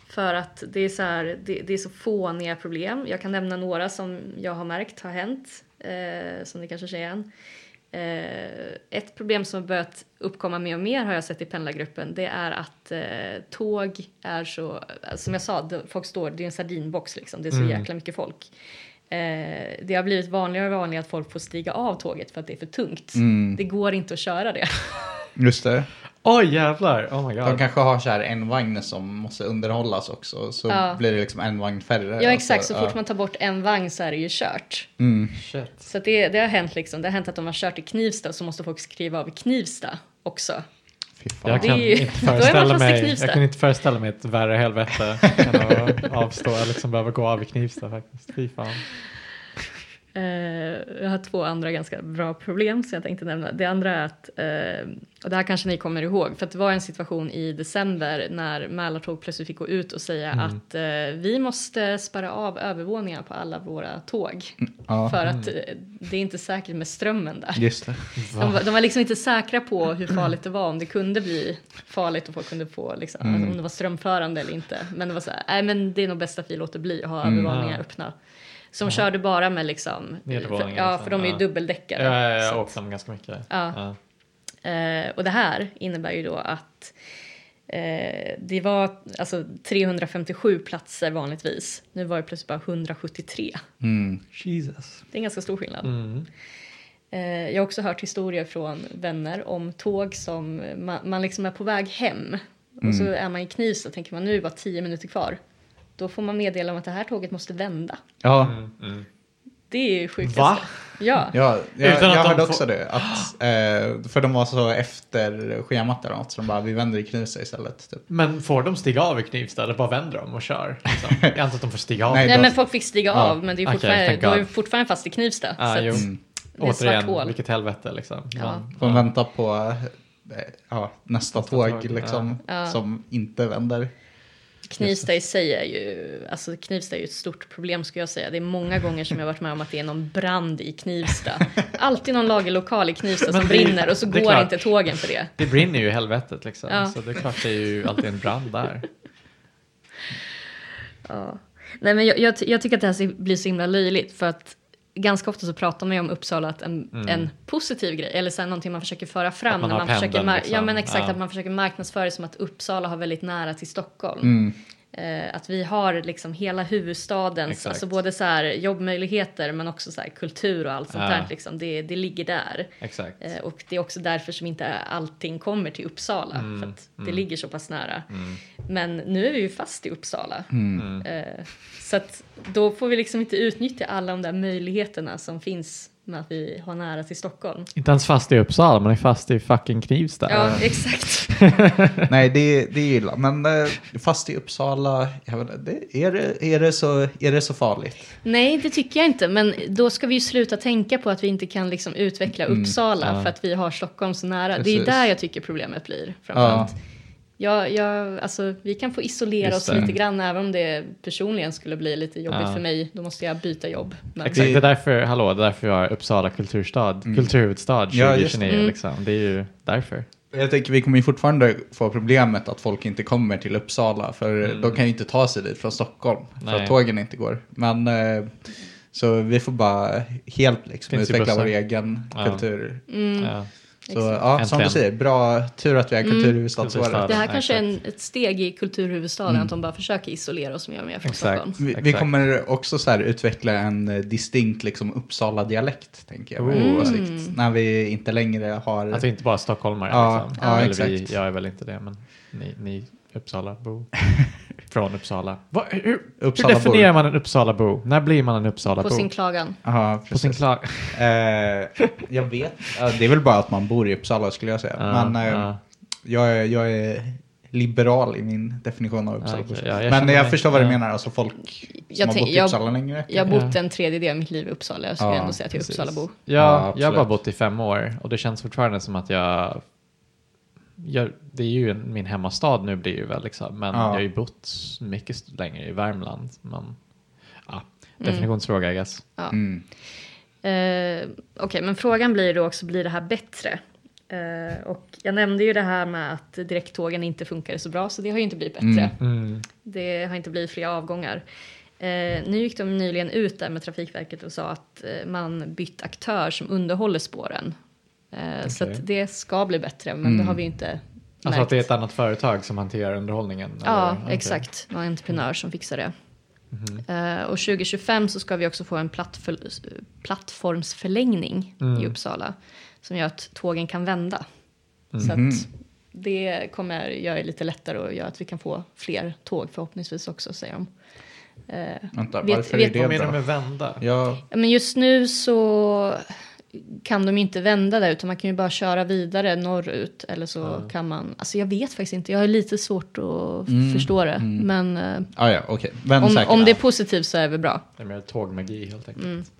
För att det är, så här, det, det är så fåniga problem. Jag kan nämna några som jag har märkt har hänt. Eh, som ni kanske känner igen. Eh, ett problem som har börjat uppkomma mer och mer har jag sett i pendlargruppen. Det är att eh, tåg är så, som jag sa, folk står, det är en sardinbox liksom. Det är så
Mm.
jäkla mycket folk. Eh, det har blivit vanligare och vanligare att folk får stiga av tåget för att det är för tungt.
Mm,
Det går inte att köra det.
just det.
Oj jävlar, oh my god.
De kanske har så här en vagn som måste underhållas också, så
Ja.
blir det liksom en vagn färre.
Ja exakt, så
Alltså,
fort man tar bort en vagn så är det ju kört.
Mm.
Shit.
Så det, det har hänt liksom. Det har hänt att de har kört i Knivsta så måste folk skriva av i Knivsta också.
Jag kan,
ju-
inte föreställa mig, jag kan inte föreställa mig ett värre helvete än att avstå eller liksom behöva gå av i Knivsta faktiskt. Fy fan.
Eh, jag har två andra ganska bra problem som jag tänkte nämna. Det andra är att, eh, och det här kanske ni kommer ihåg, för att det var en situation i december när Mälartåg plötsligt fick gå ut och säga att eh, vi måste spärra av övervåningar på alla våra tåg.
Ja,
För att eh, det är inte säkert med strömmen där.
just det.
De, var- de var liksom inte säkra på hur farligt det var, om det kunde bli farligt och folk kunde få, liksom,
Mm.
alltså, om det var strömförande eller inte. Men det var så här, nej men det är nog bäst att vi låter bli att ha
Mm.
övervåningar öppna. Som körde bara med liksom, för, ja
liksom,
för de är ju
ja.
dubbeldäckare.
Ja, ja, jag dem ganska mycket.
Ja. Eh, och det här innebär ju då att eh, det var alltså 357 platser vanligtvis. Nu var det plötsligt bara 173.
Mm.
Jesus.
Det är en ganska stor skillnad.
Mm.
Eh, jag har också hört historier från vänner om tåg som man, man liksom är på väg hem. Och så är man i Knivsta och tänker man nu är bara 10 minuter kvar. Då får man meddela om att det här tåget måste vända.
Ja,
Mm.
Det är ju sjukaste.
Va?
Ja.
ja jag,
Utan att
jag
de
hörde
får-
också det. Att, eh, för de var så efter schemat eller något, så de bara, vi vänder i Knivsta istället. Typ.
Men får de stiga av i Knivsta eller bara vänder de och kör? Liksom? Jag antar att de får stiga av.
Nej,
Nej
då-
men folk fick stiga
Ja.
av men det är fortfarande,
thank
då är fortfarande fast i Knivsta.
Ah,
så.
Mm.
det är
Återigen,
hål.
vilket helvete liksom.
Ja.
Får vänta på eh, ja, nästa,
Nästa
tåg,
tåg,
liksom,
ja.
som inte vänder.
Knivsta i sig är ju, alltså Knivsta är ju ett stort problem skulle jag säga. Det är många gånger som jag varit med om att det är någon brand i Knivsta. Alltid någon lagerlokal i Knivsta som brinner och så går
klart.
inte tågen för det.
Det brinner ju i helvetet liksom.
Ja.
Så det är klart det är ju alltid en brand där.
Ja. Nej, men jag, jag, jag tycker att det här blir så himla löjligt för att ganska ofta så pratar man ju om Uppsala att en, en positiv grej eller så här, någonting man försöker föra fram.
Mm. Att man
när man försöker
pendeln,
mar-
liksom.
Ja men exakt,
Ja.
att man försöker marknadsföra det som att Uppsala har väldigt nära till Stockholm.
Mm.
Eh, att vi har liksom hela huvudstadens,
Exakt.
alltså både så här jobbmöjligheter men också så här kultur och allt sånt
Ja.
där. Liksom. Det, det ligger där.
Exakt.
Eh, och det är också därför som inte allting kommer till Uppsala.
Mm,
För att det ligger så pass nära. Men nu är vi ju fast i Uppsala.
Mm.
Eh, så att då får vi liksom inte utnyttja alla de där möjligheterna som finns med att vi har nära till Stockholm.
Inte ens fast i Uppsala, man är fast i fucking Knivsta.
Ja, exakt.
Nej, det, det är illa. Men eh, fast i Uppsala, jag vet, det, är, det, är, det så, är det så farligt?
Nej, det tycker jag inte. Men då ska vi ju sluta tänka på att vi inte kan liksom utveckla Uppsala
Mm. Ja.
för att vi har Stockholm så nära. Det
Precis.
är där jag tycker problemet blir. Framförallt. Ja. Jag, alltså, vi kan få isolera oss lite grann även om det personligen skulle bli lite jobbigt
Ja.
för mig. Då måste jag byta jobb. Men,
Exakt, det är därför, hallå, det är därför vi har Uppsala kulturstad, kulturhuvudstad
Ja, just
2029
det.
liksom. Det är ju därför.
Jag tänker vi kommer ju fortfarande få problemet att folk inte kommer till Uppsala. För de kan ju inte ta sig dit från Stockholm. För
Mm. Nej.
att tågen inte går. Men eh, så vi får bara helt liksom
Finns
utveckla vår egen
Ja.
kultur.
mm,
Ja.
Så ja, som du säger, bra tur att vi
Mm.
kulturhuvudstadsåret.
Kulturstad.
Det här kanske är en, ett steg i kulturhuvudstaden att de bara försöker isolera oss mer och mer från
Exakt.
Stockholm.
Vi, vi kommer också så här utveckla en eh, distinkt liksom Uppsala-dialekt, tänker jag.
Mm.
På sikt, när vi inte längre har...
Att vi inte bara är stockholmare
Ja,
liksom.
ja,
Eller vi,
exakt.
jag är väl inte det, men ni, ni Uppsalabo. Från Uppsala. Va, hur, hur
Uppsalabor.
definierar man en Uppsalabo? När blir man en Uppsalabo?
På sin klagan.
Ja,
På sin klag...
Eh, jag vet. Det är väl bara att man bor i Uppsala skulle jag säga.
Ja,
Men eh,
ja.
jag, är, jag är liberal i min definition av Uppsala.
okej. Ja, jag
Men
känner
jag
mig-
förstår vad du
ja.
menar. Alltså folk som
Jag
har
tänk-
bott i
jag-
Uppsala längre.
Jag har bott
Ja.
en tredjedel av mitt liv i Uppsala. Jag skulle
Ja,
ändå säga att jag är
precis.
Uppsalabo.
Ja,
Ja,
jag har
absolut.
bara bott i fem år och det känns fortfarande som att jag... jag det är ju min hemmastad nu blir ju väl liksom, men
Ja.
jag har ju bott mycket längre i Värmland. Men, ja, definitionsfråga I guess.
Mm.
Eh, Okej, men frågan blir då också, blir det här bättre? Eh, och jag nämnde ju det här med att direkttågen inte funkade så bra, så det har ju inte blivit bättre.
Mm.
Det har inte blivit fler avgångar. Eh, nu gick de nyligen ut där med Trafikverket och sa att eh, man bytt aktör som underhåller spåren. Eh, Så det ska bli bättre, men det har vi ju inte märkt.
Alltså att det är ett annat företag som hanterar underhållningen?
Ja,
eller? Okej.
exakt. Någon entreprenör som fixar det. Eh, och 2025 så ska vi också få en plattformsförlängning
Mm.
i Uppsala som gör att tågen kan vända.
Mhm.
Så att det kommer göra det lite lättare och göra att vi kan få fler tåg förhoppningsvis också, säger de. Eh,
Vänta,
Vet-
varför
vet-
är
Vad
det
menar du med vända?
Ja,
men just nu så kan de inte vända där utan man kan ju bara köra vidare norrut eller så kan man, alltså jag vet faktiskt inte, jag har lite svårt att
Mm,
förstå det. Men eh,
ah, ja. Vänd
om, om det är positivt så är det väl bra.
Det är mer tågmagi helt enkelt.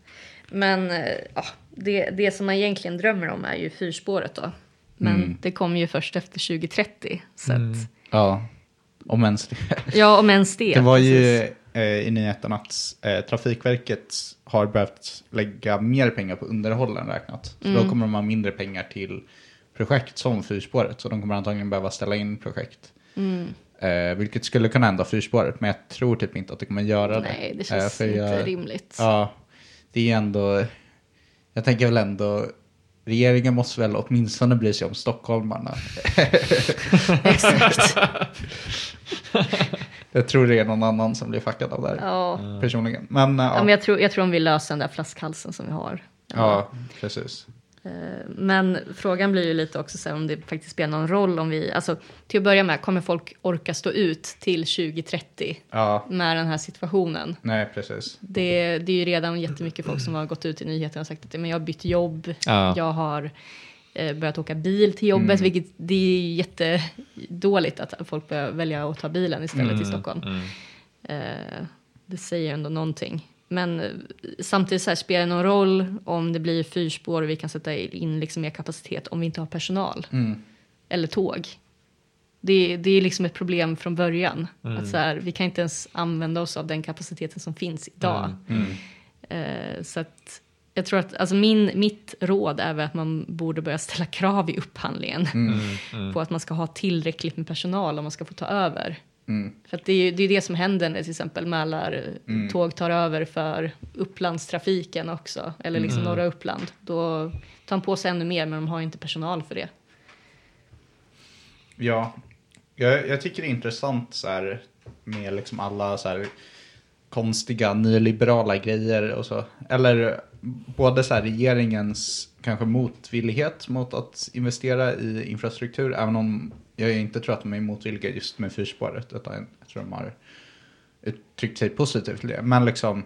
Men eh, ja, det, det som man egentligen drömmer om är ju fyrspåret då. Men
Mm.
det kommer ju först efter 2030. Så att,
Ja, om ens det.
ja, om ens det.
Det var ju i nyheten att eh, Trafikverket har behövt lägga mer pengar på underhåll än räknat. Så
Mm.
då kommer de ha mindre pengar till projekt som fyrspåret. Så de kommer antagligen behöva ställa in projekt.
Mm.
Eh, vilket skulle kunna ändra fyrspåret, men jag tror typ inte att det kommer göra det.
Nej, det
Eh,
känns
för
inte
jag-
rimligt.
Ja, det är ändå... Jag tänker väl ändå... Regeringen måste väl åtminstone bry sig om stockholmarna.
Exakt.
Jag tror det är någon annan som blir fuckad av det här.
Ja.
Personligen. Men,
Ja,
ja,
men jag, tror, jag tror de vill lösa den där flaskhalsen som vi har.
ja, precis.
Eh, Men frågan blir ju lite också så här, om det faktiskt spelar någon roll om vi, alltså till att börja med, kommer folk orka stå ut till 2030
Ja,
med den här situationen?
nej precis.
Det, det är ju redan jättemycket folk som har gått ut i nyheterna och sagt att men jag har bytt jobb,
Ja.
jag har börjat åka bil till jobbet,
Mm.
vilket det är jättedåligt att folk börjar välja att ta bilen istället
Mm.
i Stockholm. Eh, det säger ändå någonting. Men eh, samtidigt så här, spelar det någon roll om det blir fyrspår och vi kan sätta in liksom mer kapacitet om vi inte har personal
Mm.
eller tåg. Det, det är liksom ett problem från början.
Mm.
Att så här, vi kan inte ens använda oss av den kapaciteten som finns idag.
Mm.
Eh, så att jag tror att alltså min, mitt råd är väl att man borde börja ställa krav i upphandlingen
Mm.
på att man ska ha tillräckligt med personal om man ska få ta över.
Mm.
För att det är ju det, är det som händer när till exempel Mälartåg tar över för Upplandstrafiken också, eller liksom norra Uppland. Då tar de på sig ännu mer, men de har ju inte personal för det.
Ja, jag, jag tycker det är intressant så här, med liksom alla så här, konstiga nyliberala grejer och så. Eller både så här, regeringens kanske motvillighet mot att investera i infrastruktur, även om jag inte tror att de är motvilliga just med fyrspåret, utan jag tror de har uttryckt sig positivt till det. Men liksom,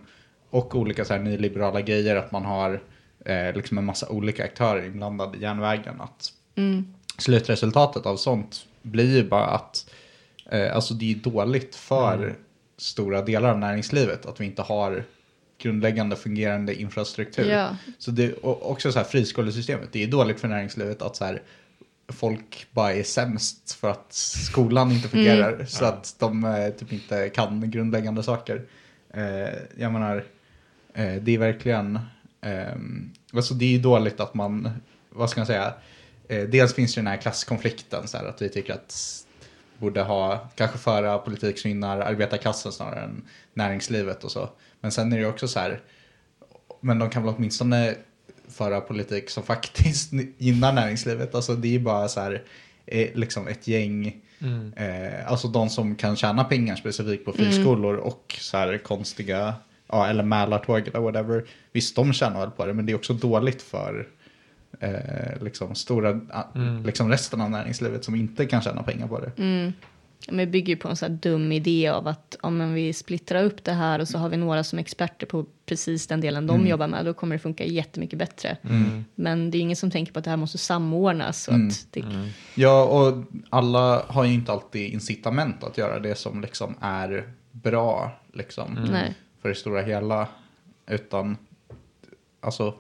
och olika så här nyliberala grejer, att man har eh, liksom en massa olika aktörer inblandade i järnvägen. Att slutresultatet av sånt blir ju bara att eh, alltså det är dåligt för stora delar av näringslivet att vi inte har grundläggande fungerande infrastruktur.
Ja.
Så det, och också så här friskolesystemet, det är dåligt för näringslivet att så här, folk bara är sämst för att skolan inte fungerar så att de eh, typ inte kan grundläggande saker. Eh, jag menar, eh, det är verkligen, eh, alltså det är ju dåligt att man, vad ska man säga, eh, dels finns ju den här klasskonflikten så här, att vi tycker att borde ha, kanske föra politik som gynnar arbetarklassen snarare än näringslivet och så. Men sen är det också så här, men de kan väl åtminstone föra politik som faktiskt gynnar näringslivet. Alltså det är bara så här, eh, liksom ett gäng, eh, alltså de som kan tjäna pengar specifikt på friskolor och så här konstiga, ja eller Mälartåg eller whatever. Visst, de tjänar väl på det, men det är också dåligt för eh, liksom stora, ah, liksom resten av näringslivet som inte kan tjäna pengar på det.
Men bygger ju på en sån här dum idé av att om vi splittrar upp det här och så har vi några som är experter på precis den delen de jobbar med, då kommer det funka jättemycket bättre. Men det är ingen som tänker på att det här måste samordnas. Så att det,
Ja, och alla har ju inte alltid incitament att göra det som liksom är bra liksom,
Nej.
för det stora hela. Utan, alltså,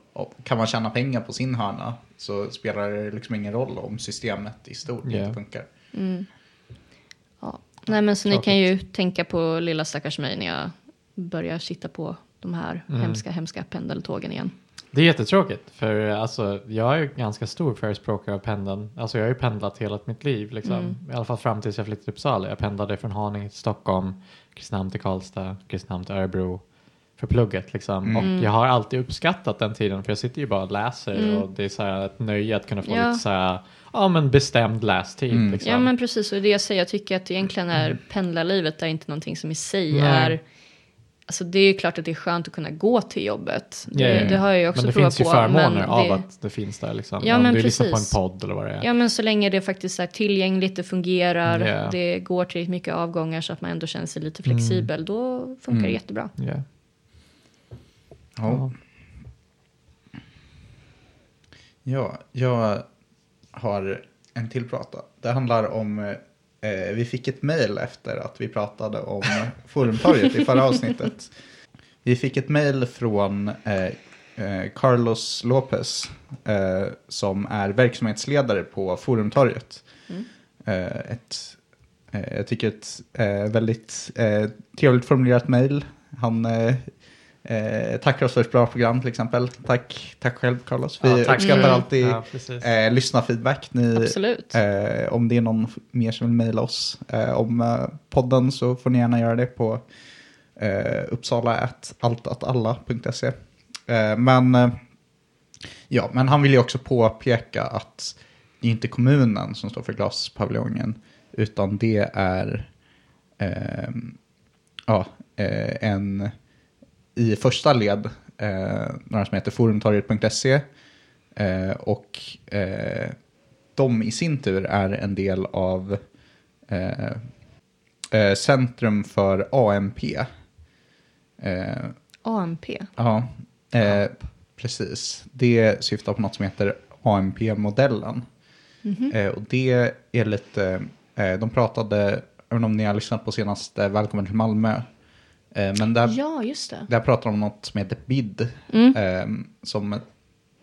kan man tjäna pengar på sin hörna så spelar det liksom ingen roll om systemet i stort
Ja.
inte funkar.
Ja. Nej men så ni kan ju tänka på lilla stackars mig när jag börjar sitta på de här hemska, hemska pendeltågen igen.
Det är jättetråkigt för alltså, jag är ganska stor förespråkare av pendeln. Alltså jag har ju pendlat hela mitt liv liksom. I alla fall fram tills jag flyttade till Uppsala. Jag pendlade från Haninge till Stockholm, Kristinehamn till Karlstad, Kristinehamn till Örebro för plugget liksom. Och jag har alltid uppskattat den tiden för jag sitter ju bara och läser och det är så här ett nöje att kunna få
Ja.
lite så här, ja men bestämd lästid liksom.
Ja men precis, och det jag säger, jag tycker att egentligen är pendlarlivet är inte någonting som i sig
Nej.
är Alltså det är ju klart att det är skönt att kunna gå till jobbet. Det,
ja, ja.
det har jag ju också
men det
provat
finns ju
på.
förmåner av
det,
att det finns där liksom.
Ja,
Om
men
du lyssnar
precis.
på en podd eller vad det är.
Ja men så länge det faktiskt är tillgängligt, det fungerar,
Ja.
det går tillräckligt mycket avgångar så att man ändå känner sig lite
Mm.
flexibel, då funkar det jättebra.
Ja.
Ja. ja, jag har en till prata. Det handlar om, eh, vi fick ett mejl efter att vi pratade om Forumtorget i förra avsnittet. Vi fick ett mejl från eh, eh, Carlos Lopez eh, som är verksamhetsledare på Forumtorget. Eh, ett, eh, jag tycker ett eh, väldigt eh, trevligt formulerat mejl. Han eh, tackar oss för ett bra program till exempel. Tack, tack själv Carlos. Vi
Ja,
uppskattar
själv.
alltid
Ja,
eh, lyssnarfeedback. Ni,
Absolut.
Eh, om det är någon mer som vill mejla oss eh, om eh, podden så får ni gärna göra det på eh, uppsala.altatalla.se. Eh, men, eh, ja, men han vill ju också påpeka att det är inte kommunen som står för glaspaviljongen utan det är eh, ja, eh, en i första led eh, några som heter forumtorget.se eh, och eh, de i sin tur är en del av eh, eh, Centrum för AMP. Eh,
AMP.
ja, precis. Det syftar på något som heter AMP-modellen. Eh, och det är lite, de pratade, inte om ni har lyssnat på senaste Välkommen till Malmö. Eh, men där,
Ja, just det.
där pratar de om något som heter BID.
Mm.
Eh, som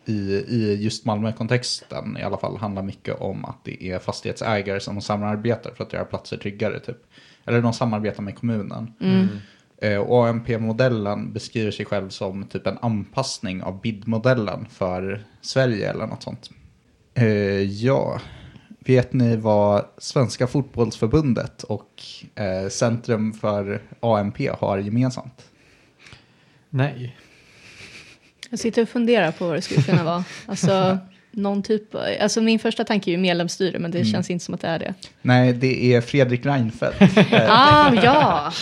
i, i just Malmö-kontexten i alla fall handlar mycket om att det är fastighetsägare som samarbetar för att göra platser tryggare. Typ. Eller de samarbetar med kommunen. Eh, och AMP-modellen beskriver sig själv som typ en anpassning av BID-modellen för Sverige eller något sånt. Eh, ja, vet ni vad Svenska fotbollsförbundet och eh, Centrum för AMP har gemensamt?
Nej.
Jag sitter och funderar på vad det skulle kunna vara. Alltså, någon typ, alltså min första tanke är ju medlemsstyre, men det känns inte som att det är det.
Nej, det är Fredrik Reinfeldt. Eh,
Ah, ja!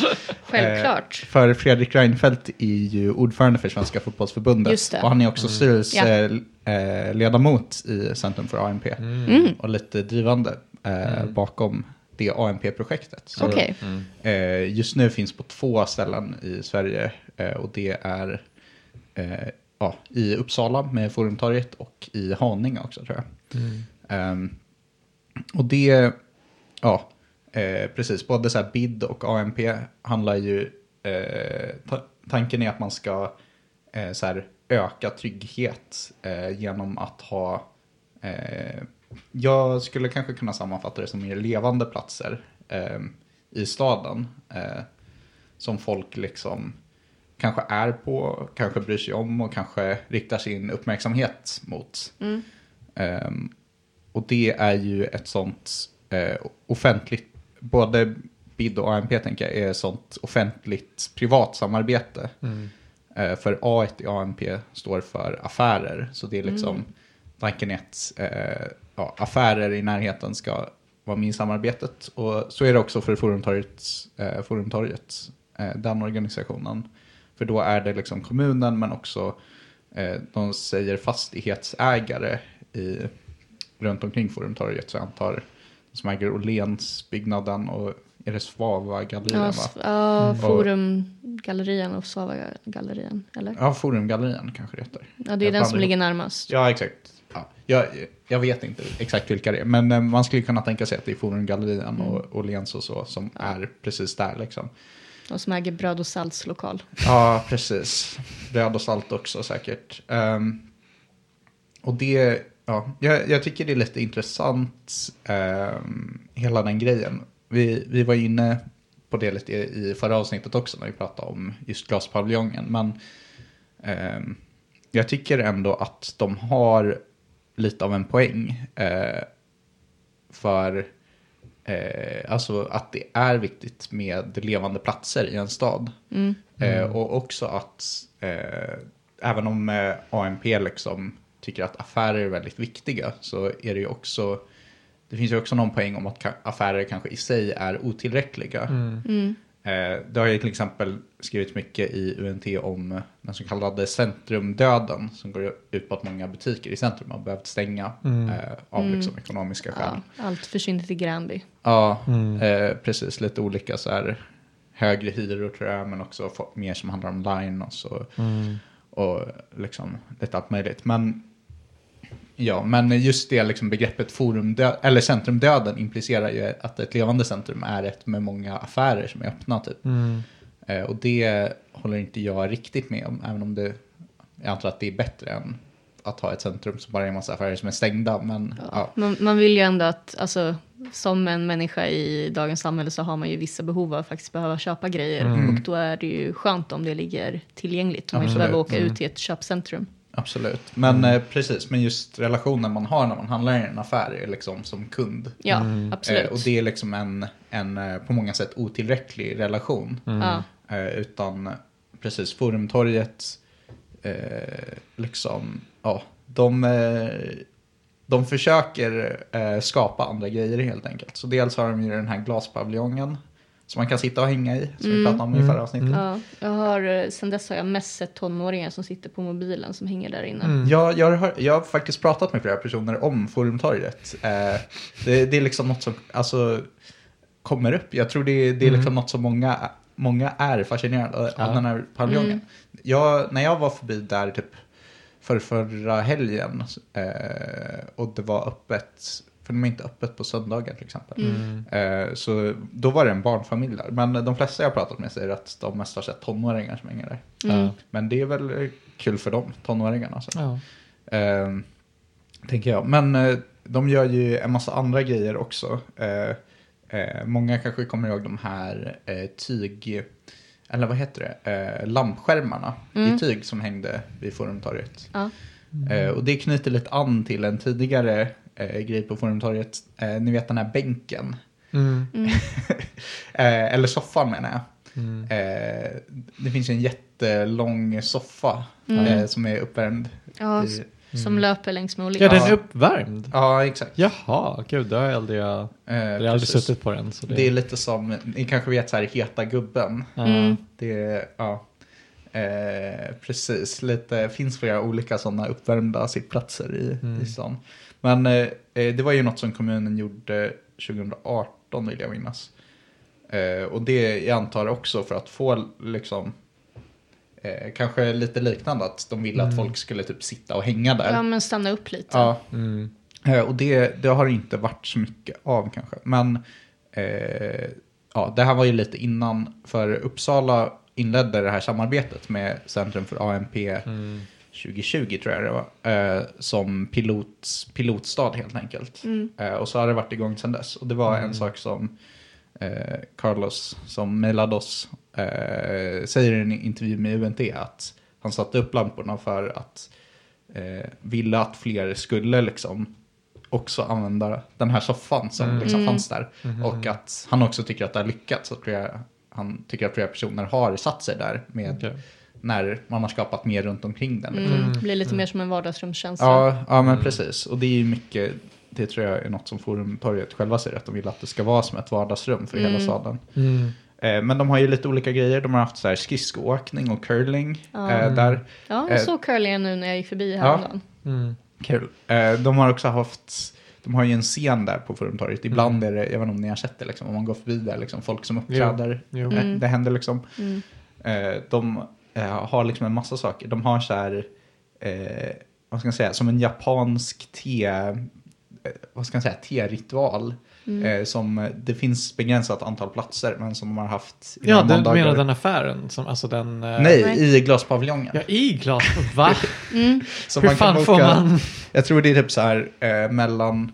Självklart.
För Fredrik Reinfeldt är ju ordförande för Svenska fotbollsförbundet.
Just det.
Och han är också styrelseledamot i Centrum för AMP.
Mm.
Och lite drivande eh, bakom det AMP-projektet. Så,
Okej.
eh, just nu finns på två ställen i Sverige. Eh, och det är eh, ja, i Uppsala med Forumtorget och i Haninge också tror jag. Ehm, och det, ja, eh, precis, både så här BID och AMP handlar ju, eh, ta- tanken är att man ska eh, så här, öka trygghet eh, genom att ha, eh, jag skulle kanske kunna sammanfatta det som mer levande platser eh, i staden. Eh, som folk liksom kanske är på, kanske bryr sig om och kanske riktar sin uppmärksamhet mot. Ehm, och det är ju ett sånt eh, offentligt, både BID och AMP tänker jag, är ett sånt offentligt privat samarbete. Eh, för A i AMP står för affärer, så det är liksom tanken är att eh, ja, affärer i närheten ska vara med i samarbetet. Och så är det också för Forumtorget, eh, Forumtorget den organisationen. För då är det liksom kommunen men också eh, de säger fastighetsägare i, runt omkring Forumtorget. Så jag antar de som äger Åhlénsbyggnaden och är det Svava-gallerian
Ja,
va?
ja,
Mm.
Forumgallerian och Sava-gallerian, eller?
Ja, Forumgallerian kanske det heter.
Ja, det är
Jag
den som ligger närmast.
Ja, exakt. Ja, jag, jag vet inte exakt vilka det är, men eh, man skulle kunna tänka sig att det är Forumgallerian och Åhléns och så som är precis där liksom.
De som äger Bröd och Salts lokal.
Ja, precis. Bröd och salt också säkert. Um, och det, ja, jag, jag tycker det är lite intressant, um, hela den grejen. Vi, vi var inne på det lite i, förra avsnittet också när vi pratade om just glaspaviljongen. Men um, jag tycker ändå att de har lite av en poäng. Uh, för eh, alltså att det är viktigt med levande platser i en stad. Eh, och också att eh, även om eh, AMP liksom tycker att affärer är väldigt viktiga så är det ju också det finns ju också någon poäng om att affärer kanske i sig är otillräckliga. Eh, det har ju till exempel skrivits mycket i UNT om den så kallade centrumdöden som går ut på att många butiker i centrum har behövt stänga eh, av liksom ekonomiska skäl.
Ja, allt försvinner till Gränby.
Ja, eh, precis. Lite olika så här högre hyror tror jag, men också mer som handlar om line och så. Och liksom lite allt möjligt. Men ja, men just det liksom begreppet forumdö- eller centrumdöden implicerar ju att ett levande centrum är ett med många affärer som är öppna typ. Eh, och det håller inte jag riktigt med om, även om det jag antar att det är bättre än att ha ett centrum som bara är en massa affärer som är stängda. Men ja.
Ja. Man, man vill ju ändå att, alltså, som en människa i dagens samhälle så har man ju vissa behov av att faktiskt behöva köpa grejer. Och då är det ju skönt om det ligger tillgängligt. Om man inte behöver åka ut till ett köpcentrum.
Absolut. Men eh, precis, men just relationen man har när man handlar i en affär är liksom som kund.
Ja, absolut.
Eh, och det är liksom en, en eh, på många sätt otillräcklig relation.
ja.
Eh, utan precis, Forumtorget, eh, liksom, ja, de, eh, de försöker eh, skapa andra grejer helt enkelt. Så dels har de ju den här glaspaviljongen som man kan sitta och hänga i, som vi pratade om i förra avsnittet.
Ja, jag har, eh, sen dess har jag mest sett tonåringar som sitter på mobilen som hänger där inne.
Jag, jag, har, jag har faktiskt pratat med flera personer om Forumtorget. Eh, det, det är liksom något som alltså, kommer upp. Jag tror det, det är liksom något som många, många är fascinerade av
Ja.
den här paviljongen. Jag, när jag var förbi där typ för förra helgen eh, och det var öppet, för de är inte öppet på söndagar till exempel. Eh, så då var det en barnfamilj där. Men de flesta jag pratat med säger att de mest har sett tonåringar som hänger där.
Ja.
Men det är väl kul för dem, tonåringarna. Alltså.
Ja.
Eh, tänker jag. Men eh, de gör ju en massa andra grejer också. Eh, eh, många kanske kommer ihåg de här eh, tyg... Eller vad heter det? Eh, lampskärmarna i tyg som hängde vid Forumtorget.
Ja.
Eh, och det knyter lite an till en tidigare eh, grej på Forumtorget. Eh, ni vet den här bänken.
Mm.
eh, eller soffan menar jag.
Mm.
Eh, det finns en jättelång soffa eh, som är uppvärmd.
Ja,
i-
s- som löper längs med olika...
Ja, den är uppvärmd.
Ja, exakt.
Jaha, gud, det har jag aldrig, jag,
Eh,
jag har aldrig suttit på den. Så det,
Det är lite som, ni kanske vet så här Heta gubben.
Mm.
Det är, ja. Eh, precis, lite, finns flera olika sådana uppvärmda sittplatser i,
Mm.
i stan. Men eh, eh, det var ju något som kommunen gjorde 2018 vill jag minnas. Eh, och det jag antar också för att få liksom eh, kanske lite liknande att de ville att folk skulle typ sitta och hänga där.
Ja, men stanna upp lite.
Ja,
Mm.
Eh, Och det, det har inte varit så mycket av kanske. Men eh, ja, det här var ju lite innan. För Uppsala inledde det här samarbetet med Centrum för AMP
Mm.
2020 tror jag det var. Eh, som pilot, pilotstad helt enkelt. Eh, och så har det varit igång sedan dess. Och det var en sak som eh, Carlos som mejlade oss eh, säger i en intervju med UNT att han satte upp lamporna för att eh, ville att fler skulle liksom också använda den här soffan som liksom fanns där. Och att han också tycker att det har lyckats. Och flera, han tycker att flera personer har satt sig där med
okay
när man har skapat mer runt omkring den. liksom.
Mm. Blir lite mer som en vardagsrumskänsla.
Ja, ja men precis. Och det är ju mycket, det tror jag är något som Forumtorget själva säger, att de vill att det ska vara som ett vardagsrum för hela staden.
Mm.
Eh, men de har ju lite olika grejer. De har haft så här skridskoåkning och curling eh, där.
Ja,
Eh,
jag såg curlingen nu när jag gick förbi
Ja.
häromdagen.
Mm.
Kul. Eh, de har också haft, de har ju en scen där på Forumtorget. Ibland är det, jag vet inte om ni har sett det, liksom, om man går förbi där, liksom, folk som uppträder.
Jo.
Eh, Det händer liksom.
Mm.
Eh, de eh, har liksom en massa saker. De har så här, eh, vad ska man säga, som en japansk te, eh, vad ska man säga, te-ritual.
Mm.
Eh, som, det finns begränsat antal platser, men som de har haft i
Ja, du
måndagar.
menar den affären? Som, alltså den... eh,
Nej,
Nej.
i glaspaviljongen.
Ja, i glas. Va?
Så
Hur
man kan
fan får
boka-
man...
Jag tror det är typ så här eh, mellan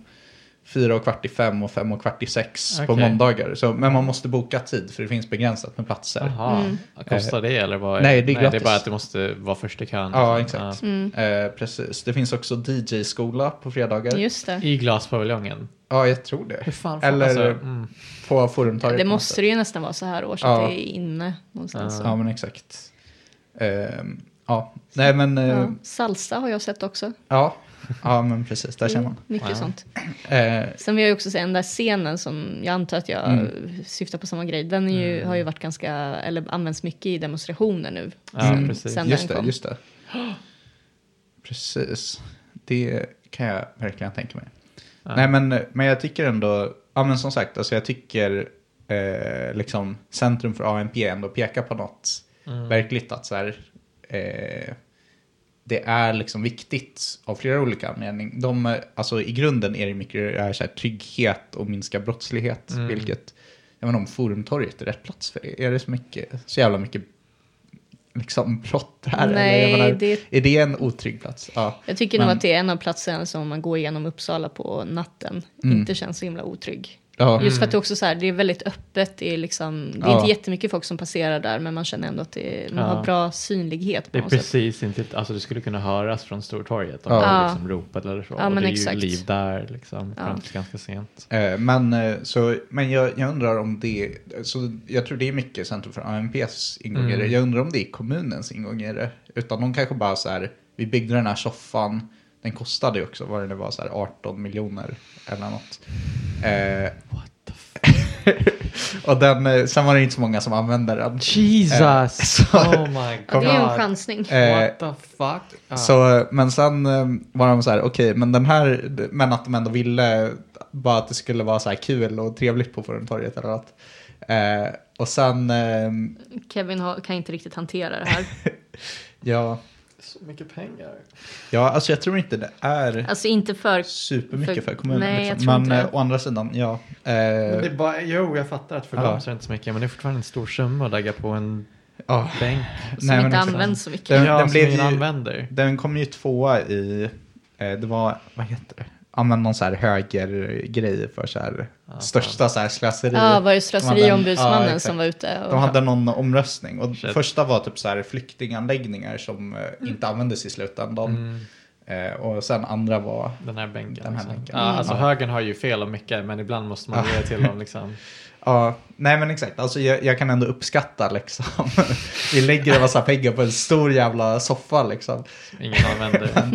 fyra och kvart i fem och fem och kvart i sex på
Okej.
måndagar. Så, men man måste boka tid för det finns begränsat med platser.
Jaha, kostar det eller vad?
Nej, det är
Nej, det
gratis.
är bara att det måste vara först i kön.
Ja, exakt.
Mm.
Eh, precis. Det finns också DJ-skola på fredagar.
Just det.
Ja. I glaspaviljongen.
Ja, jag tror det.
Hur fan får
Eller
alltså, mm.
på Forumtorget.
Det
på
måste det ju nästan vara så här år så
Ja.
att det är inne någonstans.
Ja, men exakt. Ehm, ja, nej men... eh,
Ja. Salsa har jag sett också.
ja. Ja, men precis. Där känner man.
Mycket
Ja.
sånt.
Eh,
Sen vill jag också säga den där scenen som jag antar att jag
Mm.
syftar på samma grej. Den är ju, har ju varit ganska, eller använts mycket i demonstrationer nu.
Ja,
sen,
precis.
sen
just
den
det,
kom.
just det. Precis. Det kan jag verkligen tänka mig. Nej, men, men jag tycker ändå, ja men som sagt, alltså jag tycker eh, liksom Centrum för AMP ändå pekar på något verkligt att så här, eh, det är liksom viktigt av flera olika anledningar. De, eh, alltså i grunden är det mycket är så här, trygghet och minska brottslighet, vilket, jag inte om Forumtorget är rätt plats för det. Är det så mycket, så jävla mycket liksom brott här?
Nej,
eller, jag menar,
det-
Är det en otrygg plats? Ja.
Jag tycker
Men-
nog att det är en av platserna som man går igenom Uppsala på natten
Mm.
inte känns så himla otrygg.
Ja.
Just för att det också så här, det är väldigt öppet, det är, liksom, det är
Ja.
inte jättemycket folk som passerar där men man känner ändå att det är, man
Ja.
har bra synlighet på
Det är
sätt.
precis inte, alltså det skulle kunna höras från Stortorget om
Ja.
Ja. liksom ropade eller så.
Ja,
och
men
det är
exakt.
ju liv där liksom,
Ja.
fram till ganska sent.
Eh, Men, eh, så, men jag, jag undrar om det, så jag tror det är mycket Centrum för AMPs ingång i det.
Mm.
Jag undrar om det är kommunens ingång i det. Utan de kanske bara så här, vi byggde den här soffan, den kostade ju också, vad det nu var, så här 18 miljoner eller något. Eh,
What the
och den, eh, sen var det inte så många som använde den.
Jesus!
Eh, så-
oh my god!
det är en chansning.
Eh,
What the fuck? Ja.
Så, men sen eh, var de så här, okej, men den här, men att de ändå ville bara att det skulle vara så här kul och trevligt på Forumtorget eller något. Eh, och sen, eh,
Kevin har, kan inte riktigt hantera det här.
ja,
mycket pengar.
ja, alltså jag tror inte det är
Alltså inte för...
supermycket för,
för-
kommunen.
nej, jag
liksom.
tror
Men
inte det.
eh, å andra sidan, ja.
Men det
Eh,
är bara, jo, jag fattar att för
Ja.
dem så är det inte så mycket, men det är fortfarande en stor summa att lägga på en
ja.
bänk.
Som
Nej, men
inte
exakt.
används så mycket.
Den-
ja,
den
som
blev
ingen
ju-
använder.
Den kom ju tvåa i, eh, det var, vad heter det? Använd någon så här högergrej för så här,
Ja,
största så här slöseri.
Ja, var det
Ja,
slöseriombudsmannen
exakt.
som var ute? Och,
De hade någon omröstning och
Shit.
första var typ så här flyktinganläggningar som eh, inte användes i slutändan.
Mm,
Eh, och sen andra var,
den här bänken.
Den här
liksom.
bänken.
Ja, alltså
Ja.
högern har ju fel om mycket, men ibland måste man
Ja.
ge till dem liksom.
ja, nej men exakt, alltså jag, jag kan ändå uppskatta liksom. Vi lägger en massa pengar på en stor jävla soffa liksom.
Ingen använder.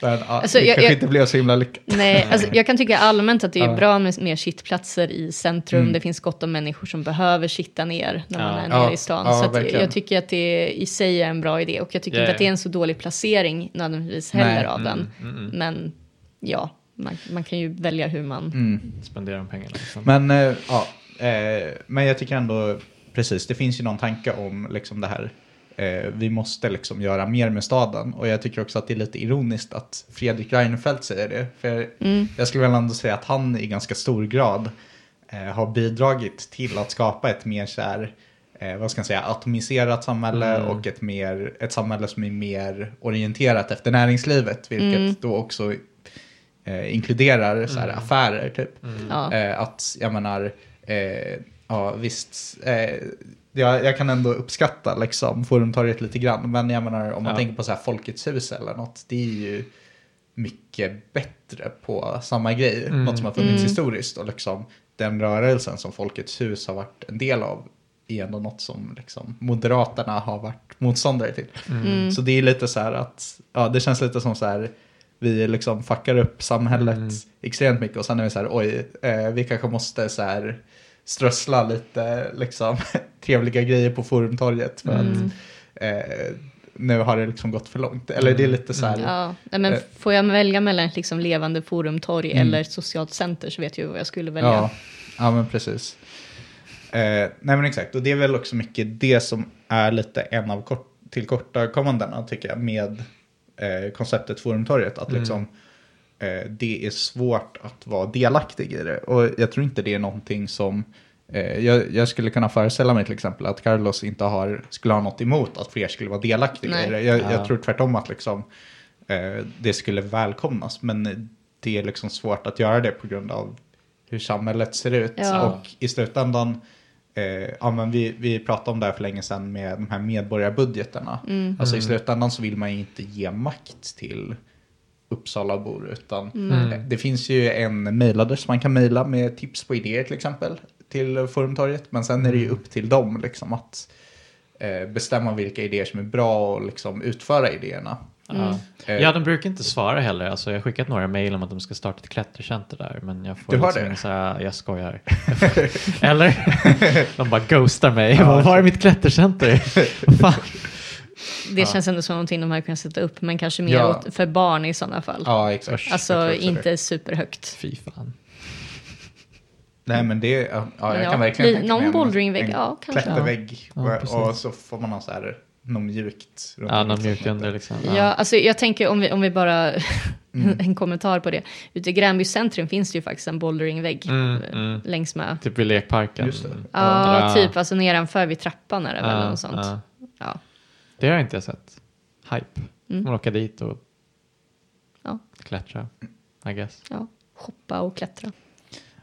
Men ja,
Alltså,
det
jag-
kanske
jag-
inte blev så himla lyckat.
Nej, alltså, jag kan tycka allmänt att det är
Ja.
bra med mer sittplatser i centrum.
Mm.
Det finns gott om människor som behöver sitta ner när man
Ja.
är nere
Ja,
i stan.
ja,
så att jag tycker att det i sig är en bra idé. Och jag tycker
Ja,
inte att det är en så dålig placering nödvändigtvis heller
Nej.
av den.
Mm, mm, mm.
Men ja, man, man kan ju välja hur man...
Mm.
Spendera de pengarna. Liksom.
Men, eh, ja, eh, men jag tycker ändå, precis, det finns ju någon tanke om liksom det här. Eh, vi måste liksom göra mer med staden. Och jag tycker också att det är lite ironiskt att Fredrik Reinfeldt säger det. För
Mm.
jag skulle väl ändå säga att han i ganska stor grad eh, har bidragit till att skapa ett mer så här, eh, vad ska jag säga, atomiserat samhälle
Mm.
och ett, mer, ett samhälle som är mer orienterat efter näringslivet. Vilket
Mm.
då också eh, inkluderar så här,
Mm.
affärer typ.
Ja.
Eh, att jag menar, eh, ja visst, eh, jag, jag kan ändå uppskatta liksom Forumtorget lite grann. Men jag menar om man
Ja.
tänker på så här Folkets hus eller något, det är ju mycket bättre på samma grej.
Mm.
Något som har funnits
Mm.
historiskt och liksom den rörelsen som Folkets hus har varit en del av är ändå något som liksom Moderaterna har varit motståndare till.
Mm.
Så det är lite så här att, ja det känns lite som så här, vi liksom fuckar upp samhället
Mm.
extremt mycket och sen är vi så här, oj, eh, vi kanske måste så här strössla lite liksom trevliga grejer på Forumtorget för
Mm.
att eh, nu har det liksom gått för långt. Eller det är lite så här,
Ja, nej, men
Eh.
får jag välja mellan ett liksom levande forumtorg
Mm.
eller ett socialt center så vet jag vad jag skulle välja.
Ja, ja men precis. Eh, nej men exakt, och det är väl också mycket det som är lite en av kort, tillkortakommandena tycker jag med eh, konceptet Forumtorget. Att
Mm.
liksom eh, det är svårt att vara delaktig i det. Och jag tror inte det är någonting som eh, jag, jag skulle kunna föreställa mig till exempel att Carlos inte har, skulle ha något emot att fler skulle vara delaktiga
Nej.
i det. Jag,
Ja.
jag tror tvärtom att liksom, eh, det skulle välkomnas. Men det är liksom svårt att göra det på grund av hur samhället ser ut.
Ja.
Och i slutändan, eh, ja, men vi, vi pratade om det här för länge sedan med de här medborgarbudgeterna.
Mm.
Alltså i
Mm.
slutändan så vill man ju inte ge makt till Uppsalabor utan
Mm.
eh, det finns ju en mejladress man kan mejla med tips på idéer till exempel till Forumtorget. Men sen är det ju
Mm.
upp till dem liksom att eh, bestämma vilka idéer som är bra och liksom utföra idéerna.
Ja.
Eh,
ja, de brukar inte svara heller. Alltså, jag har skickat några mejl om att de ska starta ett klättercenter där, men jag får
Du har
liksom
det?
så här, jag skojar. Eller? De bara ghostar mig. Bara, var är mitt klättercenter? Vad fan?
Det känns ändå som någonting de hade kunnat sätta upp, men kanske mer
Ja.
åt, för barn i sådana fall.
Ja, exakt.
Alltså
också det.
inte superhögt.
Fy fan.
Nej men det, ja, ja, jag
ja,
kan verkligen
li-
tänka
någon boulderingvägg,
en
ja, kanske.
Klättervägg
Ja,
och, och så får man ha så här något mjukt. runt
Ja, någon
liksom.
mjukt under liksom.
Ja, alltså jag tänker om vi, om vi bara
Mm.
en kommentar på det. Ute i Gränby centrum finns det ju faktiskt en bouldringvägg
Mm,
eh,
mm.
längs med.
Typ vid lekparken.
Just det.
Ja,
Ja.
typ alltså nedanför vid trappan är det väl
Ja,
något sånt.
ja.
Ja.
Det har jag inte sett. Hype.
Mm.
Man åker dit och
Ja.
klättra. I guess.
Ja, hoppa och klättra.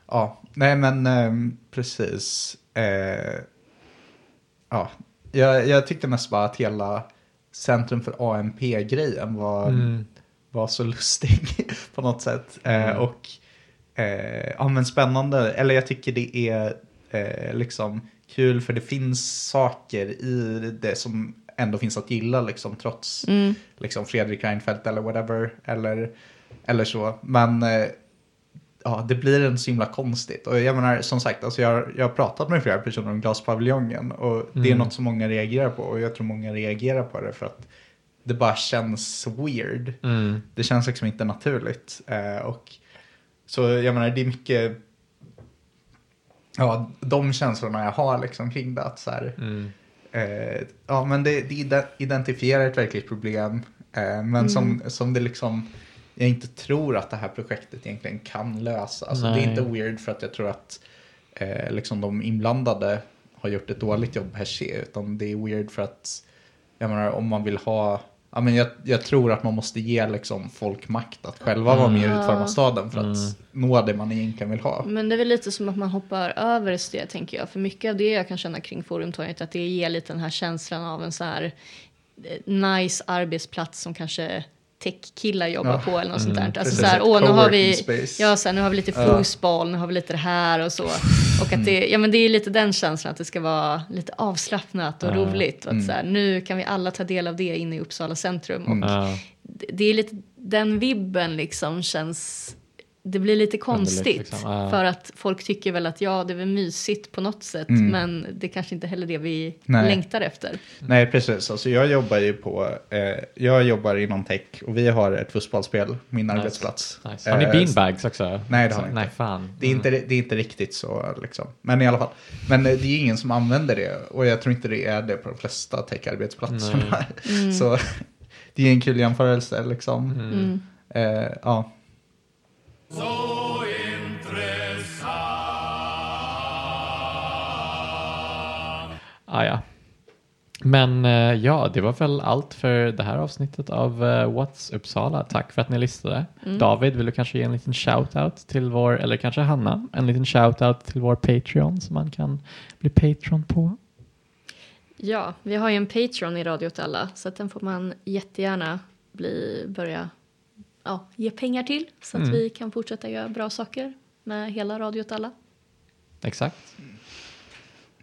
Ja, nej men ehm, precis. Eh, ja, jag, jag tyckte mest bara att hela Centrum för AMP-grejen var,
Mm.
var så lustig på något sätt. Eh,
Mm.
och eh, ja, men spännande, eller jag tycker det är eh, liksom kul för det finns saker i det som ändå finns att gilla liksom trots
Mm.
liksom Fredrik Reinfeldt eller whatever. Eller, eller så. Men eh, ja, det blir en så himla konstigt. Och jag menar, som sagt, alltså jag, jag har pratat med flera personer om glaspaviljongen. Och det är
Mm.
något som många reagerar på. Och jag tror många reagerar på det för att det bara känns weird.
Mm.
Det känns liksom inte naturligt. Eh, och så jag menar, det är mycket... Ja, de känslorna jag har liksom kring det. Att så här,
Mm.
Eh, ja, men det, det ide- identifierar ett verkligt problem. Eh, men som, som det liksom, jag inte tror att det här projektet egentligen kan lösa. Alltså, det är inte weird för att jag tror att eh, liksom de inblandade har gjort ett dåligt jobb per se. Utan det är weird för att, jag menar om man vill ha, ja, men jag, jag tror att man måste ge liksom folk makt att själva vara med och utforma staden för att
Mm.
nå det man egentligen vill ha.
Men det är väl lite som att man hoppar över det tänker jag. För mycket av det jag kan känna kring Forumtorget att det ger lite den här känslan av en så här eh, nice arbetsplats som kanske tech-killar jobbar
Ja.
på eller något sånt
Mm,
där. Alltså så här, åh nu har vi,
space.
ja, så här, nu har vi lite
Ja.
fotboll, nu har vi lite det här och så. Och att det,
Mm.
ja men det är lite den känslan att det ska vara lite avslappnat och
Ja.
roligt. Och att
Mm.
så här, nu kan vi alla ta del av det inne i Uppsala centrum. Och
Mm.
Ja.
det, det är lite, den vibben liksom känns, det blir lite konstigt.
liksom, ja.
För att folk tycker väl att ja, det är väl mysigt på något sätt.
Mm.
Men det är kanske inte heller det vi
Nej.
längtar efter.
Nej, precis. Alltså, jag jobbar ju på, eh, jag jobbar inom tech och vi har ett fotbollsspel, min
Nice.
arbetsplats.
Nice. Har ni
Eh,
beanbags också?
Nej, det har vi
Nej,
inte.
fan.
Det är, inte, det är inte riktigt så liksom. Men i alla fall. Men eh, det är ingen som använder det. Och jag tror inte det är det på de flesta tech-arbetsplatserna. Så det är en kul jämförelse liksom.
Mm.
Eh, ja.
Så intressant.
Ah, ja. Men eh, ja, det var väl allt för det här avsnittet av eh, What's Uppsala. Tack för att ni lyssnade. David, vill du kanske ge en liten shout-out till vår, eller kanske Hanna, en liten shout-out till vår Patreon som man kan bli Patreon på?
Ja, vi har ju en Patreon i Radio åt alla. Så att den får man jättegärna bli, börja ja, ge pengar till. Så att
Mm.
vi kan fortsätta göra bra saker med hela Radio åt alla.
Exakt.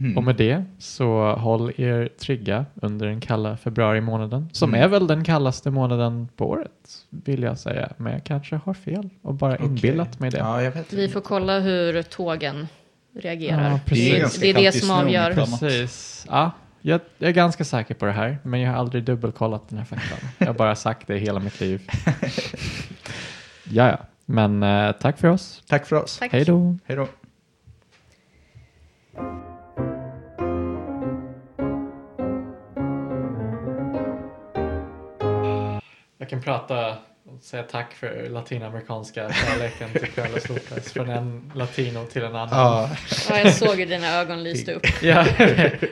Mm.
Och med det så håll er trygga under den kalla februari månaden. Som
Mm.
är väl den kallaste månaden på året, vill jag säga. Men jag kanske har fel och bara
Okej.
inbillat mig det.
Ja, jag vet
Vi får kolla hur tågen reagerar.
Ja, precis.
Det är
det, är det som avgör.
Precis. Ja, jag, jag är ganska säker på det här, men jag har aldrig dubbelkollat den här faktan. Jag har bara sagt det hela mitt liv. ja, ja. Men eh, tack för oss.
Tack för oss.
Tack.
Hej då.
Hej då.
Jag kan prata säga tack för latinamerikanska kärleken till Carlos Lopez. Från en latino till en annan.
Ja,
Ja, jag såg hur dina ögon lyste upp.
Ja,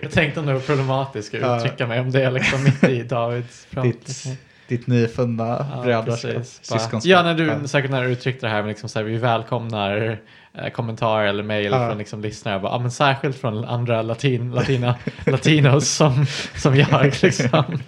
jag tänkte om det var problematiskt att
Ja.
uttrycka mig om det liksom mitt i Davids prat.
ditt, ditt nyfunna
Ja,
brödraskap. Syskonskap.
Ja, när du, säkert när du uttryckte det här med liksom så här, vi välkomnar eh, kommentarer eller mejl
Ja.
från liksom lyssnare. Bara, ja, men särskilt från andra latin, latina, latinos som, som jag liksom.